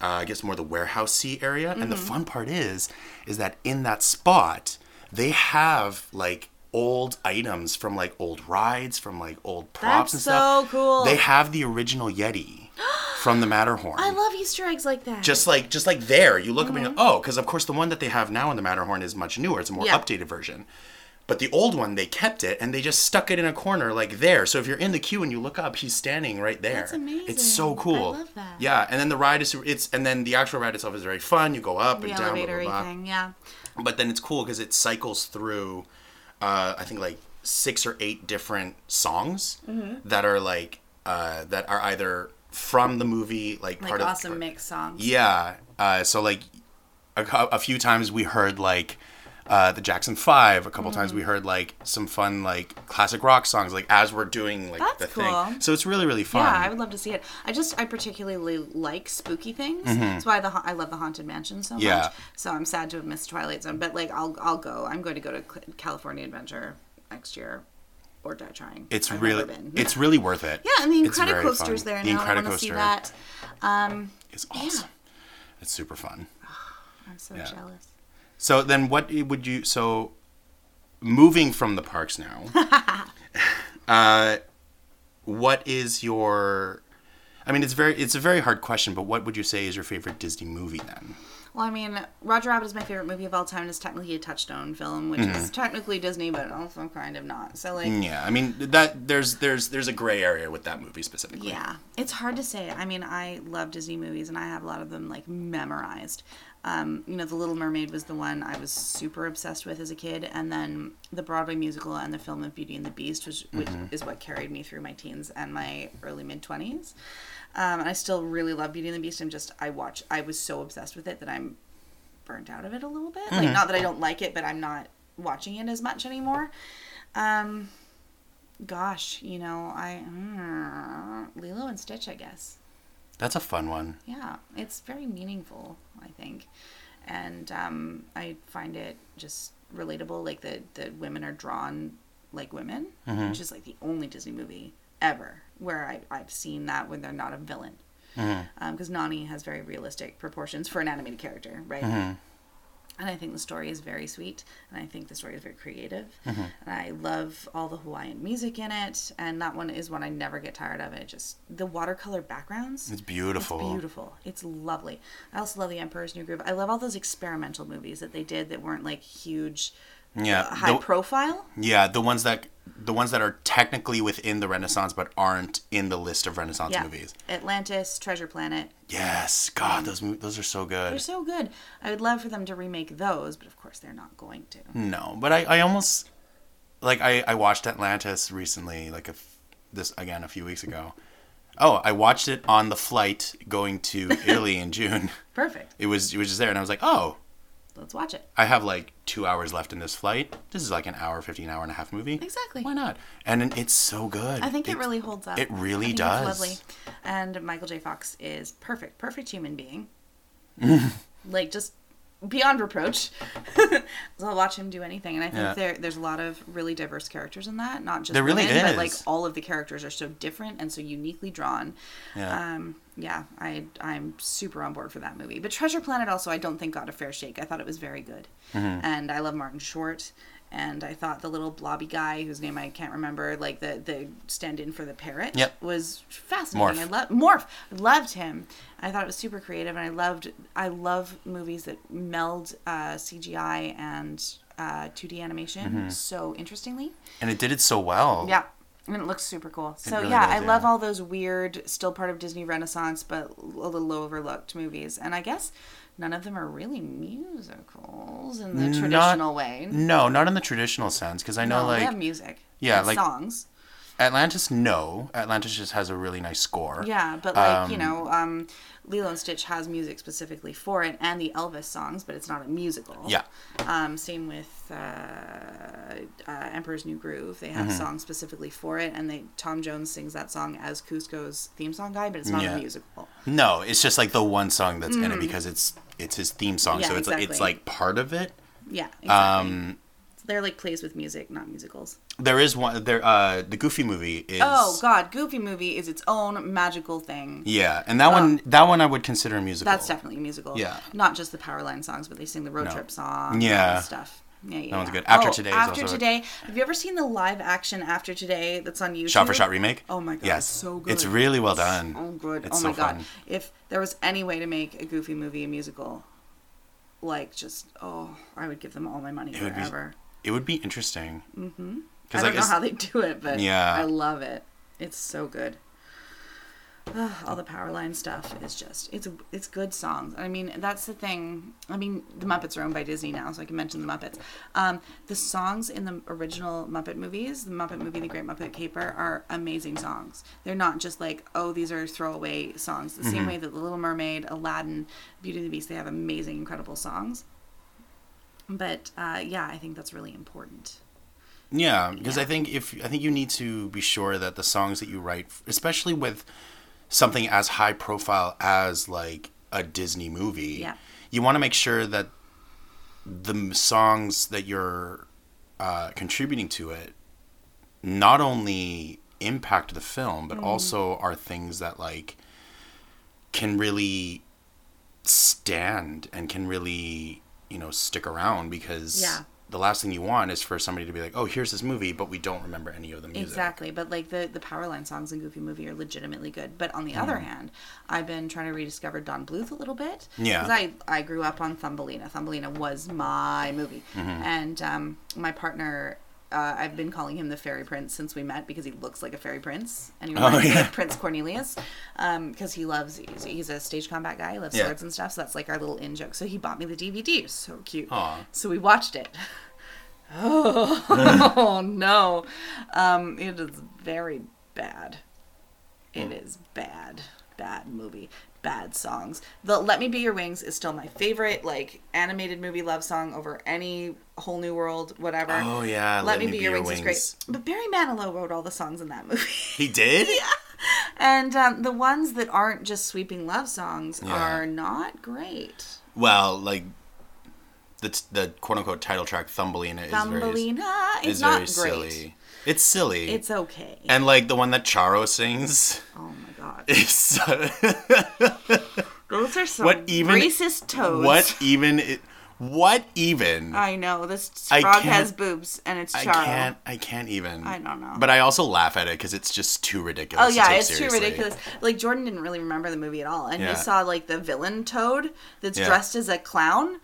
uh, I guess more the warehousey area. And the Mm-hmm. fun part is, is that in that spot they have like old items from like old rides, from like old props That's and stuff. That's so cool. They have the original Yeti from the Matterhorn. I love Easter eggs like that. just like just like there, you look up and you go, oh, because of course the one that they have now in the Matterhorn is much newer. It's a more Yeah. updated version. But the old one, they kept it and they just stuck it in a corner like there. So if you're in the queue and you look up, he's standing right there. That's amazing. It's so cool. I love that. Yeah, and then the ride is it's and then the actual ride itself is very fun. You go up the and down, blah, blah, blah. thing, yeah. But then it's cool because it cycles through, uh, I think like six or eight different songs Mm-hmm. that are like uh, that are either from the movie, like, Like part awesome of mix songs. yeah. Uh, so like a, a few times we heard like uh, the Jackson Five. A couple times we Mm-hmm. heard like some fun like classic rock songs. Like as we're doing like That's the cool. thing. So it's really really fun. Yeah, I would love to see it. I just I particularly like spooky things. That's why the I love the haunted mansion so Mm-hmm. Yeah. much. So I'm sad to have missed Twilight Zone, but like I'll I'll go. I'm going to go to California Adventure next year, or die trying. it's I've really it's really worth it. yeah, and the It's Incredicoaster's there The now. I want to see that. Um, is awesome. It's super fun. I'm so Yeah. jealous. So then, what would you? So, moving from the parks now, uh, what is your? I mean, it's very it's a very hard question, but what would you say is your favorite Disney movie then? Well, I mean, Roger Rabbit is my favorite movie of all time. and It's technically a Touchstone film, which Mm-hmm. is technically Disney, but also kind of not. So like, Yeah, I mean that there's there's there's a gray area with that movie specifically. Yeah, it's hard to say. I mean, I love Disney movies, and I have a lot of them like memorized. Um, you know, The Little Mermaid was the one I was super obsessed with as a kid, and then the Broadway musical and the film of Beauty and the Beast, which, which is what carried me through my teens and my early mid twenties. Um, and I still really love Beauty and the Beast. I'm just I watch. I was so obsessed with it that I'm burnt out of it a little bit. Like, not that I don't like it, but I'm not watching it as much anymore. Um, gosh, you know, I mm, Lilo and Stitch, I guess. That's a fun one. Yeah, it's very meaningful, I think, and um, I find it just relatable. Like the the women are drawn like women, mm-hmm. which is like the only Disney movie ever where I, I've seen that when they're not a villain. Mm-hmm. Um, because Nani has very realistic proportions for an animated character, right? Mm-hmm. And I think the story is very sweet, and I think the story is very creative, and I love all the Hawaiian music in it. And that one is one I never get tired of. It just the watercolor backgrounds. It's beautiful. It's beautiful. It's lovely. I also love The Emperor's New Groove. I love all those experimental movies that they did that weren't like huge, Yeah, uh, high the- profile. yeah, the ones that the ones that are technically within the Renaissance but aren't in the list of Renaissance Yeah. movies. Atlantis, Treasure Planet. Yes, God, those mo- those are so good. They're so good. I would love for them to remake those, but of course they're not going to. No, but I, I almost like I, I watched Atlantis recently, like a this again a few weeks ago. Oh, I watched it on the flight going to Italy in June. Perfect. It was it was just there, and I was like, oh, Let's watch it. I have like two hours left in this flight. This is like an hour, fifteen hour and a half movie. Exactly. Why not? And it's so good. I think it It's- really holds up. it really does. It's lovely. And Michael J. Fox is perfect, perfect human being. like just beyond reproach. so I'll watch him do anything, and I think Yeah. there there's a lot of really diverse characters in that. Not just There really women, but like all of the characters are so different and so uniquely drawn. Yeah. Um, yeah, I I'm super on board for that movie. But Treasure Planet also I don't think got a fair shake. I thought it was very good, Mm-hmm. and I love Martin Short. And I thought the little blobby guy, whose name I can't remember, like the the stand-in for the parrot, Yep. was fascinating. Morph. I love Morph. Loved him. I thought it was super creative, and I loved. I love movies that meld uh, CGI and uh, 2D animation Mm-hmm. so interestingly. and it did it so well. Yeah. And it looks super cool. So really yeah, does, I love all those weird, still part of Disney Renaissance, but a little overlooked movies. And I guess none of them are really musicals in the Not- traditional way. No, not in the traditional sense, because I know No, like they have music. Yeah, like- songs. Atlantis. No, Atlantis just has a really nice score. Yeah, but like you Um, know, um, Lilo and Stitch has music specifically for it, and the Elvis songs, but it's not a musical. Yeah. Um, same with uh, uh, Emperor's New Groove. They have Mm-hmm. a song specifically for it, and they Tom Jones sings that song as Kuzco's theme song guy, but it's not Yeah. a musical. No, it's just like the one song that's in it because it's it's his theme song, Mm. Yeah, so it's it's like part of it. Yeah, exactly. Um, They're like plays with music, not musicals. there is one there. Uh, the Goofy movie is. Oh God, Goofy movie is its own magical thing. Yeah, and that one that one I would consider a musical. That's definitely a musical. Yeah. Not just the Powerline songs, but they sing the road No. trip song. and Yeah. stuff. Yeah, yeah. That one's good. After Oh, Today is After also a- today. Have you ever seen the live action After Today that's on YouTube? Shot for shot remake. Oh my god, Yes, it's so good. It's really well done. Oh good. It's oh so my god. fun. If there was any way to make a Goofy movie a musical, like just oh, I would give them all my money It forever. It would be interesting. Mm-hmm. I don't know how they do it, but Yeah. I love it. It's so good. Ugh, all the Powerline stuff is just it's it's good songs. I mean, that's the thing. I mean, the Muppets are owned by Disney now, so I can mention the Muppets. Um, the songs in the original Muppet movies, the Muppet movie, The Great Muppet Caper, are amazing songs. They're not just like oh these are throwaway songs. The same way that The Little Mermaid, Aladdin, Beauty and the Beast, they have amazing, incredible songs. But uh, yeah, I think that's really important. yeah, because Yeah. I think if I think you need to be sure that the songs that you write, especially with something as high profile as like a Disney movie, Yeah. you want to make sure that the songs that you're uh, contributing to it not only impact the film, but also are things that like can really stand and can really you know stick around because Yeah. the last thing you want is for somebody to be like oh here's this movie but we don't remember any of the music Exactly, but like the the Powerline songs in Goofy movie are legitimately good. But on the Hmm. other hand, I've been trying to rediscover Don Bluth a little bit. Yeah. because I I grew up on Thumbelina. Thumbelina was my movie, Mm-hmm. and um, my partner. Uh, I've been calling him the fairy prince since we met because he looks like a fairy prince and he Oh, reminds me of Prince Cornelius because he loves he's, he's a stage combat guy he loves Yeah. swords and stuff so that's like our little in joke so he bought me the DVD so cute Aw. so we watched it Oh no. Um, it is very bad. It is bad. Bad movie. Bad songs. The Let Me Be Your Wings is still my favorite, like, animated movie love song over any whole new world, whatever. oh yeah Let, Me, Be, Your Wings, is great. But Barry Manilow wrote all the songs in that movie. he did yeah. and um, the ones that aren't just sweeping love songs Yeah. are not great. well like the, the quote-unquote title track thumbelina is very Thumbelina, it's is not very great. silly it's silly It's okay. and like the one that charo sings oh god. is so, Those are some What even- racist toads. what even it, what even I know this frog has boobs and it's I can't. I can't even. I don't know. But I also laugh at it because it's just too ridiculous. Oh to yeah, take it's seriously. too ridiculous. Like Jordan didn't really remember the movie at all, and Yeah. he saw like the villain Toad that's Yeah. dressed as a clown.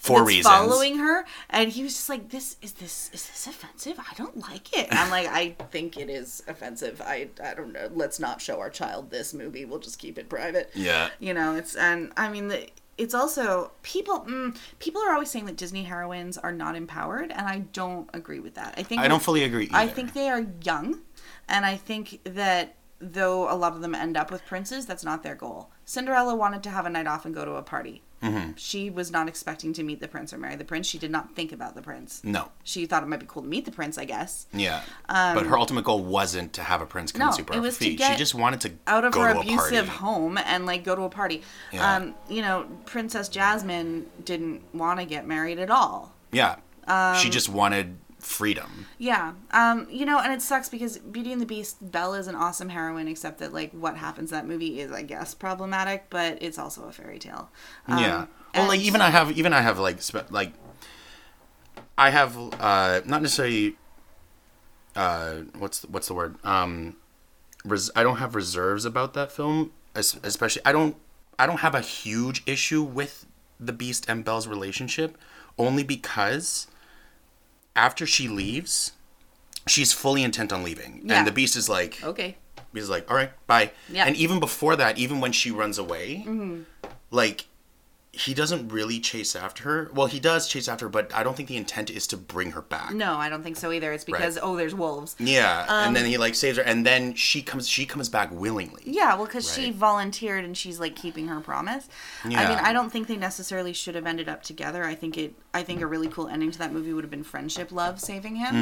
For that's reasons. following her, and he was just like, "This is this is this offensive? I don't like it." I'm like, "I think it is offensive. I I don't know. Let's not show our child this movie. We'll just keep it private." Yeah. you know it's and i mean the, it's also people mm, people are always saying that disney heroines are not empowered and i don't agree with that i think I don't fully agree. Either. i think they are young and i think that though a lot of them end up with princes that's not their goal cinderella wanted to have a night off and go to a party Mm-hmm. she was not expecting to meet the prince or marry the prince she did not think about the prince no. she thought it might be cool to meet the prince i guess Yeah. but her ultimate goal wasn't to have a prince come Um, No, super it was to feet. get she just wanted to out of her to abusive home and like go to a party. Yeah. Um, you know, Princess Jasmine didn't want to get married at all. Yeah. Um, she just wanted freedom. Yeah. Um, you know, and it sucks because Beauty and the Beast, Belle is an awesome heroine, except that like what happens in that movie is, I guess, problematic, but it's also a fairy tale. Um, yeah. Well, like even I have even I have like spe- like I have uh not necessarily uh what's the, what's the word um res- I don't have reserves about that film especially I don't I don't have a huge issue with the Beast and Belle's relationship only because after she leaves she's fully intent on leaving Yeah. and the Beast is like Okay. He's like, all right, bye. Yeah. And even before that, even when she runs away, mm-hmm. like he doesn't really chase after her. Well, he does chase after her, but I don't think the intent is to bring her back. No, I don't think so either. It's because oh, there's wolves. Yeah, and Um, then he like saves her, and then she comes. She comes back willingly. Yeah, well, because she volunteered and she's like keeping her promise. I mean, I don't think they necessarily should have ended up together. I think it. I think a really cool ending to that movie would have been friendship, love, saving him.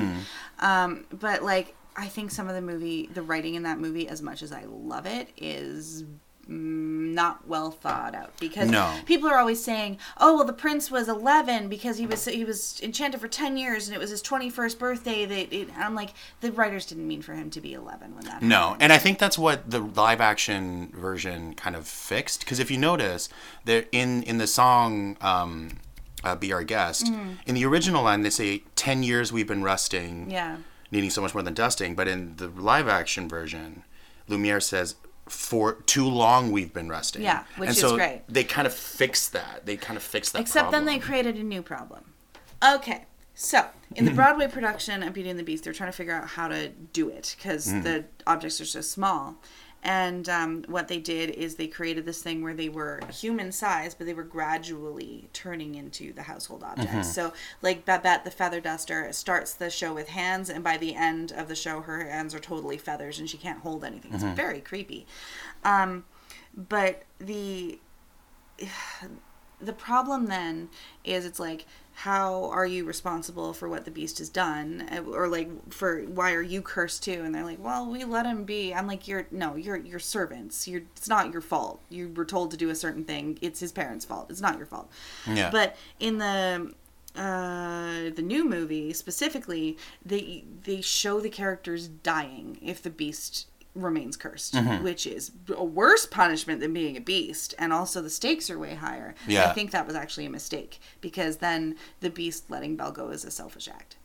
Hmm. Um, but like, I think some of the movie, the writing in that movie, as much as I love it, is mm, not well thought out because No. people are always saying, "Oh, well, the prince was 11 because he was he was enchanted for 10 years and it was his 21st birthday." That it, I'm like, the writers didn't mean for him to be 11 when that. No, happened. and I think that's what the live action version kind of fixed. Because if you notice, there in in the song um, uh, "Be Our Guest," in the original line they say 10 years we've been rusting, Yeah. needing so much more than dusting." But in the live action version, Lumiere says. For too long, we've been resting. Yeah, which and is so great. They kind of fixed that. They kind of fixed that. Except then they created a new problem. Okay, so in the Broadway production of Beauty and the Beast, they're trying to figure out how to do it because hmm. the objects are so small. And um, what they did is they created this thing where they were human size, but they were gradually turning into the household objects. So, like Babette the feather duster starts the show with hands, and by the end of the show, her hands are totally feathers and she can't hold anything. It's very creepy. Um, but the the problem then is it's like how are you responsible for what the beast has done? Uh, or like for why are you cursed too? And they're like well we let him be. I'm like you're no you're you're servants. You're it's not your fault. You were told to do a certain thing. It's his parents fault. It's not your fault. Yeah. but in the uh the new movie specifically they they show the characters dying if the beast remains cursed Mm-hmm. which is a worse punishment than being a beast and also the stakes are way higher Yeah. i think that was actually a mistake because then the beast letting belle go is a selfish act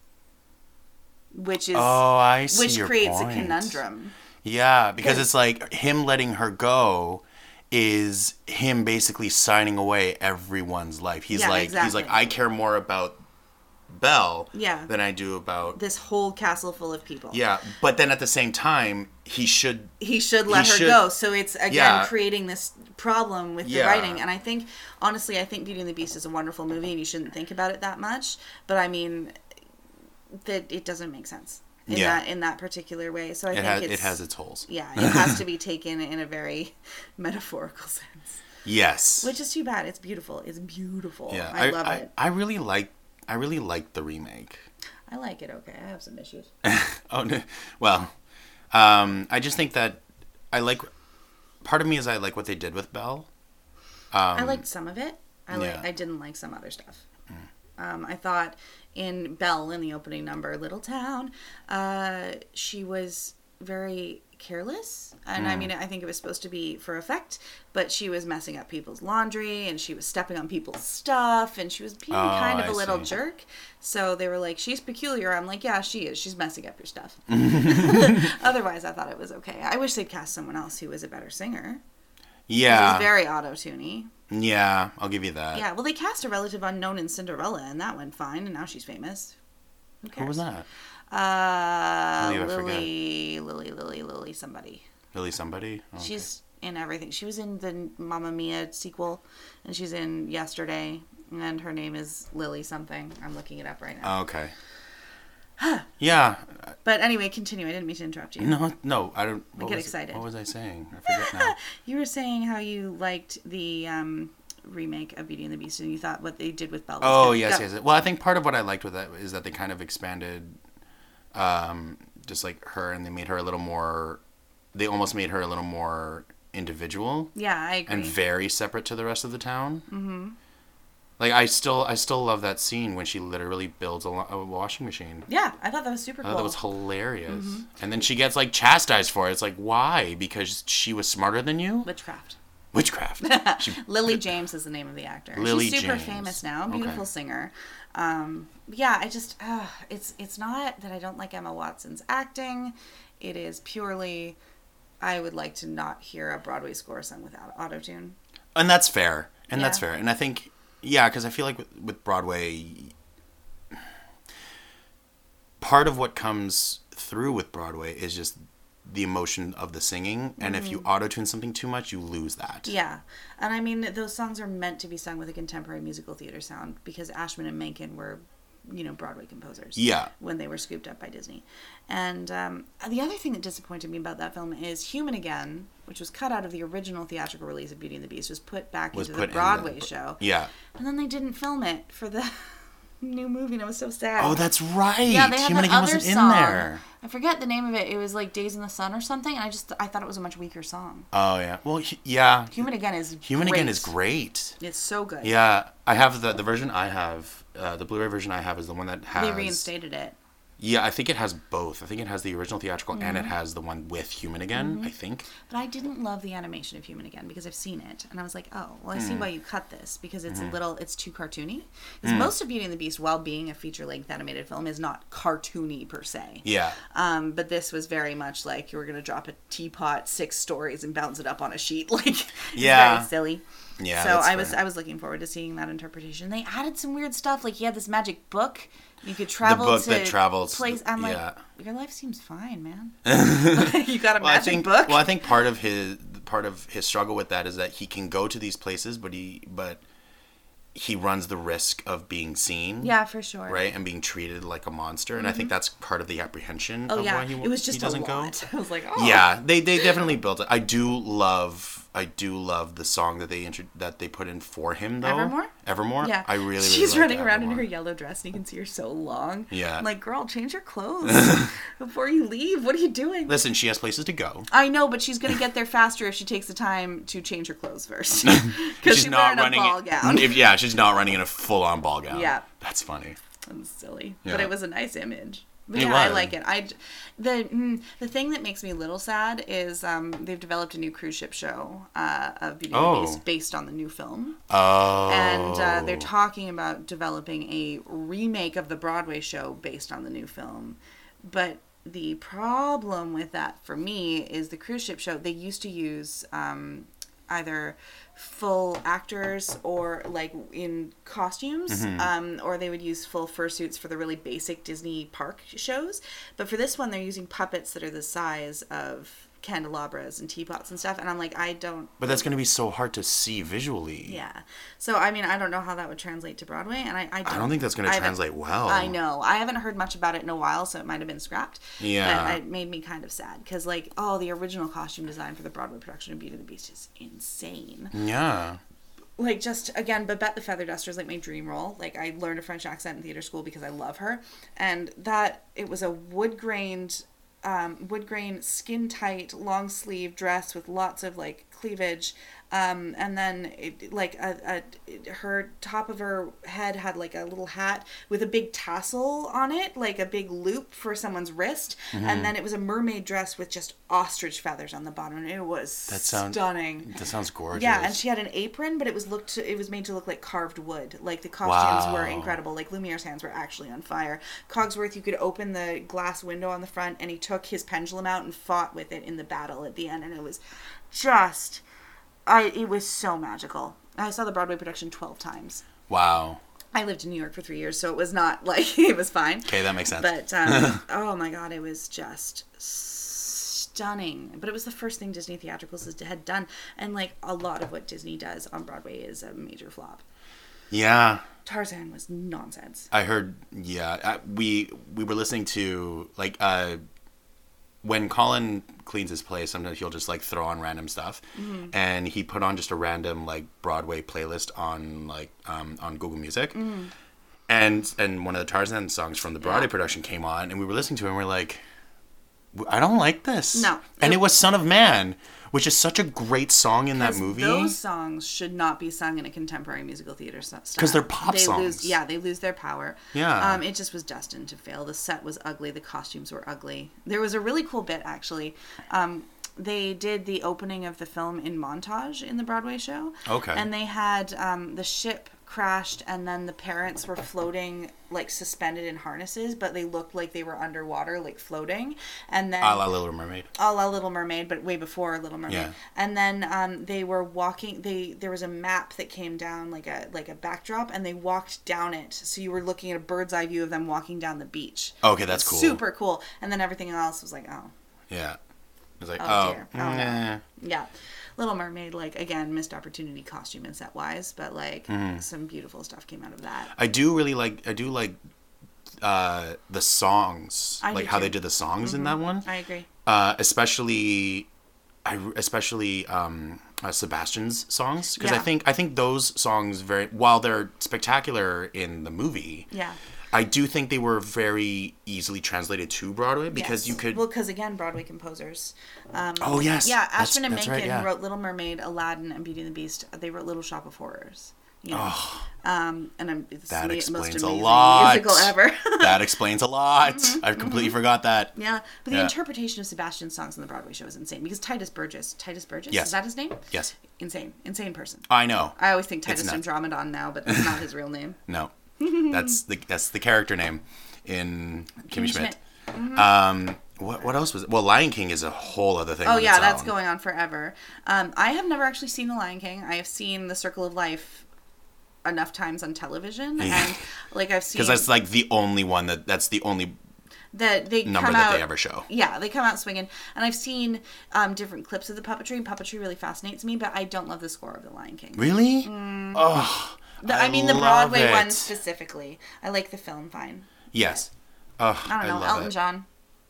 which is Oh, I see which your creates point. a conundrum Yeah, because it's like him letting her go is him basically signing away everyone's life. He's Yeah, like he's like. I care more about Belle Yeah. than I do about this whole castle full of people Yeah, but then at the same time, he should he should let He her should- go. So it's again Yeah. creating this problem with the Yeah. writing. And I think honestly, I think Beauty and the Beast is a wonderful movie, and you shouldn't think about it that much. But I mean, that it doesn't make sense in Yeah. that in that particular way. So I it think has it's, it has its holes. yeah, it has to be taken in a very metaphorical sense, Yes. which is too bad. It's beautiful. It's beautiful. yeah, I, love I, it. I really like I really like the remake. I like it. Okay, I have some issues. oh no, well, um, I just think that I like. Part of me is I like what they did with Belle. Um, I liked some of it. I like. yeah. I didn't like some other stuff. Um, I thought in Belle in the opening number, Little Town, uh, she was very careless, and Hmm. I mean, I think it was supposed to be for effect, but she was messing up people's laundry, and she was stepping on people's stuff, and she was being Oh, kind of a I little see. jerk. So they were like, "She's peculiar." I'm like, "Yeah, she is. She's messing up your stuff." Otherwise, I thought it was okay. I wish they'd cast someone else who was a better singer. Yeah, She's very auto-tuney. yeah, I'll give you that. Yeah, well, they cast a relative unknown in Cinderella, and that went fine, and now she's famous. Who Who was that? Uh, Lily, Lily, Lily, Lily, somebody. Really, somebody? Okay. She's in everything. She was in the Mamma Mia sequel, and she's in Yesterday, and her name is Lily something. I'm looking it up right now. Oh, okay. yeah. but anyway, continue. I didn't mean to interrupt you. No, no, I don't. What get excited. What was I saying? I forget now. You were saying how you liked the um, remake of Beauty and the Beast, and you thought what they did with Belle. Oh yes, Go. yes. Well, I think part of what I liked with that is that they kind of expanded, um, just like her, and they made her a little more. They almost made her a little more individual Yeah, I agree. and very separate to the rest of the town. Mm-hmm. Like I still, I still love that scene when she literally builds a, a washing machine. yeah, I thought that was super I cool. that was hilarious. Mm-hmm. And then she gets like chastised for it. It's like why? Because she was smarter than you. Witchcraft. Witchcraft. She, Lily James is the name of the actor. Lily She's super James. famous now, Okay. beautiful singer. Um, yeah, I just uh, it's it's not that I don't like Emma Watson's acting. It is purely I would like to not hear a Broadway score sung without auto tune. and that's fair and that's fair and i think yeah because i feel like with, with broadway part of what comes through with broadway is just the emotion of the singing, and if you auto tune something too much, you lose that. Mm-hmm. Yeah, and I mean those songs are meant to be sung with a contemporary musical theater sound because Ashman and Menken were, you know, Broadway composers. Yeah. When they were scooped up by Disney, and um, the other thing that disappointed me about that film is Human Again, which was cut out of the original theatrical release of Beauty and the Beast, was put back Was into put the in Broadway the- show, Yeah. and then they didn't film it for the new movie, and I was so sad. Oh, that's right. Yeah, they had Human that Again other wasn't song. in there. I forget the name of it. It was like Days in the Sun or something. And I just I thought it was a much weaker song. Oh yeah. Well, hu- yeah. Human Again is Human great. Again is great. It's so good. Yeah, I have the the version I have. Uh, the Blu-ray version I have is the one that has. They reinstated it. Yeah, I think it has both. I think it has the original theatrical and Mm-hmm. it has the one with Human Again. I think. But I didn't love the animation of Human Again because I've seen it and I was like, oh, well, I see why you cut this because it's Mm-hmm. a little, it's too cartoony. Because most of Beauty and the Beast, while being a feature-length animated film, is not cartoony per se. Yeah. Um, but this was very much like you were going to drop a teapot six stories and bounce it up on a sheet. Like, Yeah. very silly. Yeah, So I was fair. I was looking forward to seeing that interpretation. They added some weird stuff. Like he had this magic book. You could travel book to that travels- place. I'm like, yeah. your life seems fine, man. you got a Well, I magic think. book. Well, I think part of his part of his struggle with that is that he can go to these places, but he but he runs the risk of being seen. yeah, for sure. Right, and being treated like a monster, and I think mm-hmm. that's part of the apprehension Oh of yeah, why he, it was just a doesn't go. I was like, oh Yeah, they they definitely built it. I do love I do love the song that they intro- that they put in for him though. Evermore? Evermore. Yeah, I really. really She's running around in her yellow dress, and you can see her so long. Yeah. I'm like, girl, change your clothes before you leave. What are you doing? Listen, she has places to go. I know, but she's gonna get there faster if she takes the time to change her clothes first. Because she's, wearing a ball gown. If, yeah, she's not running in a full on ball gown. Yeah. that's funny. That's silly, but it was a nice image. But yeah, I like it. I the mm, the thing that makes me a little sad is um, they've developed a new cruise ship show uh, of Beauty and Oh. the Beast based on the new film, Oh, and uh, they're talking about developing a remake of the Broadway show based on the new film. But the problem with that for me is the cruise ship show. They used to use um, either full actors or like in costumes um, or they would use full fursuits for the really basic disney park shows. But for this one they're using puppets that are the size of candelabras and teapots and stuff and i'm like i don't but that's going to be so hard to see visually. yeah so i mean i don't know how that would translate to broadway and i i don't, I don't think that's going to translate well. I know. I haven't heard much about it in a while, so it might have been scrapped. Yeah. But it made me kind of sad because, like, oh, the original costume design for the Broadway production of Beauty and the Beast is insane. Yeah. Like, just again, Babette the Feather Duster is like my dream role. Like, I learned a French accent in theater school because I love her, and that it was a wood grained. Um, wood grain, skin tight, long sleeve dress with lots of like cleavage, um, and then it, like a, a her top of her head had like a little hat with a big tassel on it, like a big loop for someone's wrist, Mm-hmm. and then it was a mermaid dress with just ostrich feathers on the bottom, and it was That sounds stunning. That sounds gorgeous. Yeah, and she had an apron, but it was looked it was made to look like carved wood. Like the costumes were incredible. Like Lumiere's hands were actually on fire. Cogsworth, you could open the glass window on the front, and he took his pendulum out and fought with it in the battle at the end, and it was just, I it was so magical. I saw the Broadway production twelve times. Wow. I lived in New York for three years, so it was not like it was fine. Okay, that makes sense. But um, oh my god, it was just stunning. But it was the first thing Disney Theatricals had done, and like a lot of what Disney does on Broadway is a major flop. yeah. Tarzan was nonsense. I heard. Yeah, we we were listening to like uh, when Colin cleans his place. Sometimes he'll just like throw on random stuff, Mm-hmm. and he put on just a random like Broadway playlist on like um, on Google Music, Mm-hmm. and and one of the Tarzan songs from the Broadway Yeah. production came on, and we were listening to it, and we're like, I don't like this. No. and it was Son of Man, which is such a great song in that movie. Those songs should not be sung in a contemporary musical theater s- style. 'Cause they're pop they Lose, songs. yeah, they lose their power. Yeah. Um, it just was destined to fail. The set was ugly. The costumes were ugly. There was a really cool bit actually. Um, they did the opening of the film in montage in the Broadway show. Okay. And they had um, the ship crashed and then the parents were floating like suspended in harnesses but they looked like they were underwater like floating and then a la Little Mermaid. a la Little Mermaid, but way before Little Mermaid. Yeah. And then um, they were walking. They there was a map that came down like a like a backdrop, and they walked down it. So you were looking at a bird's eye view of them walking down the beach. Okay, that's cool. Super cool. And then everything else was like, oh, Yeah. It's like, Oh, oh, dear. Oh, nah. Yeah. Little Mermaid, like again, missed opportunity costume and set wise, but like Mm-hmm. some beautiful stuff came out of that. I do really like. I do like uh, the songs, I like how too. they did the songs in that one. I agree. uh, especially I especially um, uh, Sebastian's songs because I think I think those songs very while they're spectacular in the movie. Yeah. I do think they were very easily translated to Broadway because Yes. you could. Well, because again, Broadway composers. Um, oh yes. Yeah, Ashman and Menken right, yeah. wrote Little Mermaid, Aladdin, and Beauty and the Beast. They wrote Little Shop of Horrors. You know? Oh, Um, and I'm, it's that the explains most a lot. musical ever. that explains a lot. I completely forgot that. yeah, but the Yeah. interpretation of Sebastian's songs in the Broadway show is insane because Tituss Burgess, Tituss Burgess, Yes. is that his name? Yes, Insane, insane person. I know. I always think Titus. Andromedon now, but that's not his real name. No, that's the that's the character name in Kimmy, Kimmy Schmidt. Schmidt. Um, what what else was? It? Well, Lion King is a whole other thing. Oh yeah, that's own. going on forever. Um, I have never actually seen The Lion King. I have seen The Circle of Life enough times on television, and like I've seen because that's like the only one that that's the only that they number come that out, they ever show. Yeah, they come out swinging, and I've seen um, different clips of the puppetry. And puppetry really fascinates me, but I don't love the score of The Lion King. Really? Mm. Oh, The, I, mean, the Broadway one specifically. I like the film fine. Yes. I don't know, love Elton it. John.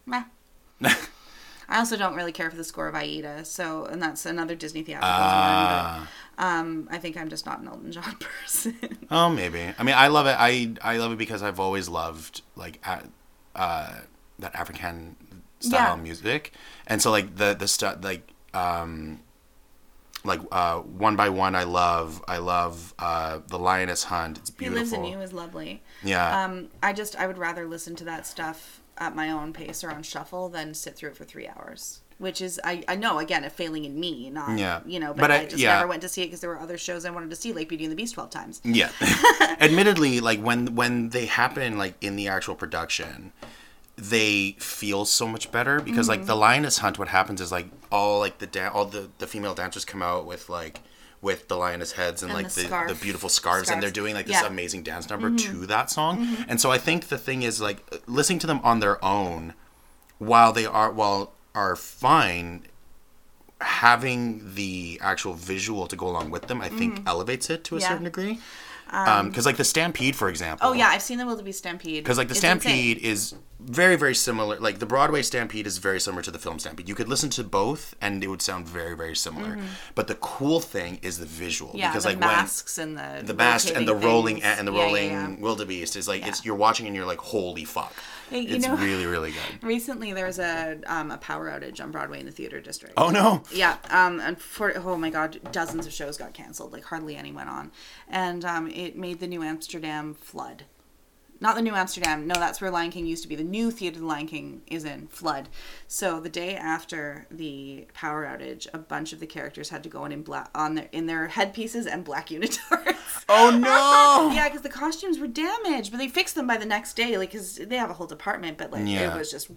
Meh. I also don't really care for the score of Aida, so and that's another Disney theatrical. But, um, I think I'm just not an Elton John person. Oh, maybe. I mean, I love it. I I love it because I've always loved like uh, that African style Yeah. music, and so like the the stuff like um like uh one by one. I love I love uh the Lioness Hunt. It's beautiful. he lives in you is lovely. Yeah. Um, I just I would rather listen to that stuff at my own pace or on shuffle than sit through it for three hours. Which is I, I know again a failing in me, not Yeah. you know, but, But I, I- just yeah. never went to see it because there were other shows I wanted to see, like Beauty and the Beast twelve times. Yeah. Admittedly, like when when they happen like in the actual production, they feel so much better because like Mm-hmm. the lioness hunt what happens is like all like the dan- all the the female dancers come out with like with the lioness heads and, And like the the, the beautiful scarves and they're doing like this Yeah. Mm-hmm. amazing dance number to that song. And so I think the thing is like listening to them on their own while they are while are fine having the actual visual to go along with them, I think elevates it to a Mm-hmm. Yeah. certain degree. Because like the Stampede, for example. Oh yeah, I've seen the Wildebeest Stampede. Because like the It's Stampede insane. is very very similar. Like the Broadway Stampede is very similar to the film Stampede. You could listen to both and it would sound very very similar. But the cool thing is the visual. Mm-hmm. Yeah, because the like masks and the when the mask and the rolling things. and the Yeah, yeah, rolling yeah. wildebeest is like it's you're watching and you're like holy fuck. You it's know- really really good. Recently, there was a um, a power outage on Broadway in the theater district. Oh no. Yeah, um, and for oh my god, dozens of shows got canceled. Like hardly any went on, and um, it made the New Amsterdam flood. Not the New Amsterdam. No, that's where Lion King used to be. The new theater the Lion King is in flood. So the day after the power outage, a bunch of the characters had to go in in black on their in their headpieces and black unitards. Oh no. yeah, because the costumes were damaged, but they fixed them by the next day. Like, because they have a whole department, but like Yeah. it was just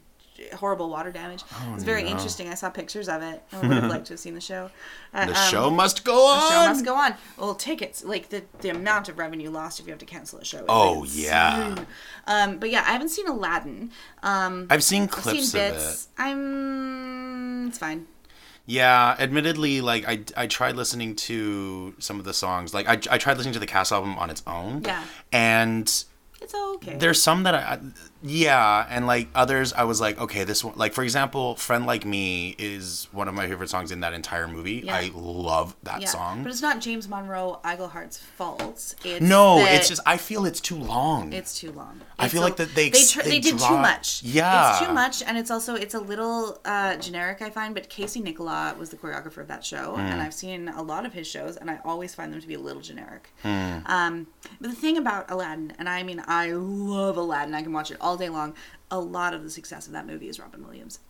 horrible water damage. it was very no. interesting. I saw pictures of it. I would have liked to have seen the show. Uh, The um, show must go on. the show must go on. Well, tickets, like the the amount of revenue lost if you have to cancel a show. Oh, yeah. Um, but yeah, I haven't seen Aladdin. Um, I've seen I've clips seen of it. bits. I'm. It's fine. Yeah, admittedly, like I, I tried listening to some of the songs. Like I, I tried listening to the cast album on its own. Yeah. And It's okay. there's some that I, yeah, and like others I was like, okay, this one like for example, Friend Like Me is one of my favorite songs in that entire movie. Yeah. I love that yeah, song. but it's not James Monroe Iglehart's fault. It's no, it's just I feel it's too long. It's too long. I It's feel a- like that they they, tr- they they did too much. Yeah. it's too much, and it's also it's a little uh, generic. I find, but Casey Nicholaw was the choreographer of that show, Hmm. and I've seen a lot of his shows, and I always find them to be a little generic. Hmm. Um, but the thing about Aladdin, and I mean, I love Aladdin. I can watch it all day long. A lot of the success of that movie is Robin Williams.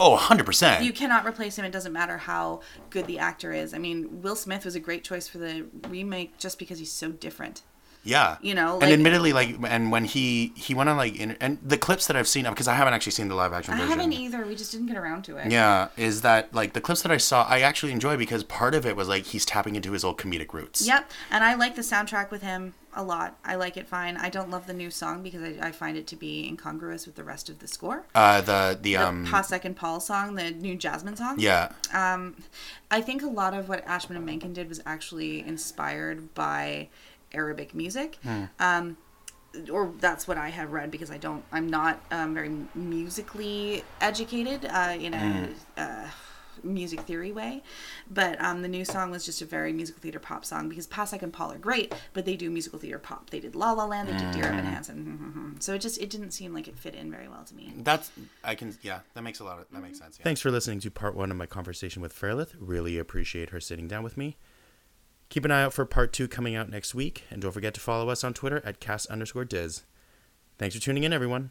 oh, 100%. You cannot replace him. It doesn't matter how good the actor is. I mean, Will Smith was a great choice for the remake just because he's so different. Yeah. You know, like, and admittedly, like, and when he he went on like, in, and the clips that I've seen because I haven't actually seen the live action version. I haven't either. We just didn't get around to it. Yeah, is that like the clips that I saw? I actually enjoy because part of it was like he's tapping into his old comedic roots. Yep, and I like the soundtrack with him a lot. I like it fine. I don't love the new song because I, I find it to be incongruous with the rest of the score. Uh, the the, the um Pasek and Paul song, the new Jasmine song. Yeah. Um, I think a lot of what Ashman and Menken did was actually inspired by Arabic music. Hmm. Um, or that's what I have read because I don't. I'm not um, very musically educated uh, in a. Mm. Uh, music theory way. But um, the new song was just a very musical theater pop song because Pasek and Paul are great, but they do musical theater pop. They did La La Land, they did Dear Evan mm. Hansen. So it just it didn't seem like it fit in very well to me. That's I can yeah that makes a lot of that makes sense. Yeah. Thanks for listening to part one of my conversation with Fairlith. Really appreciate her sitting down with me. Keep an eye out for part two coming out next week, and don't forget to follow us on Twitter at cast underscore diz. Thanks for tuning in, everyone.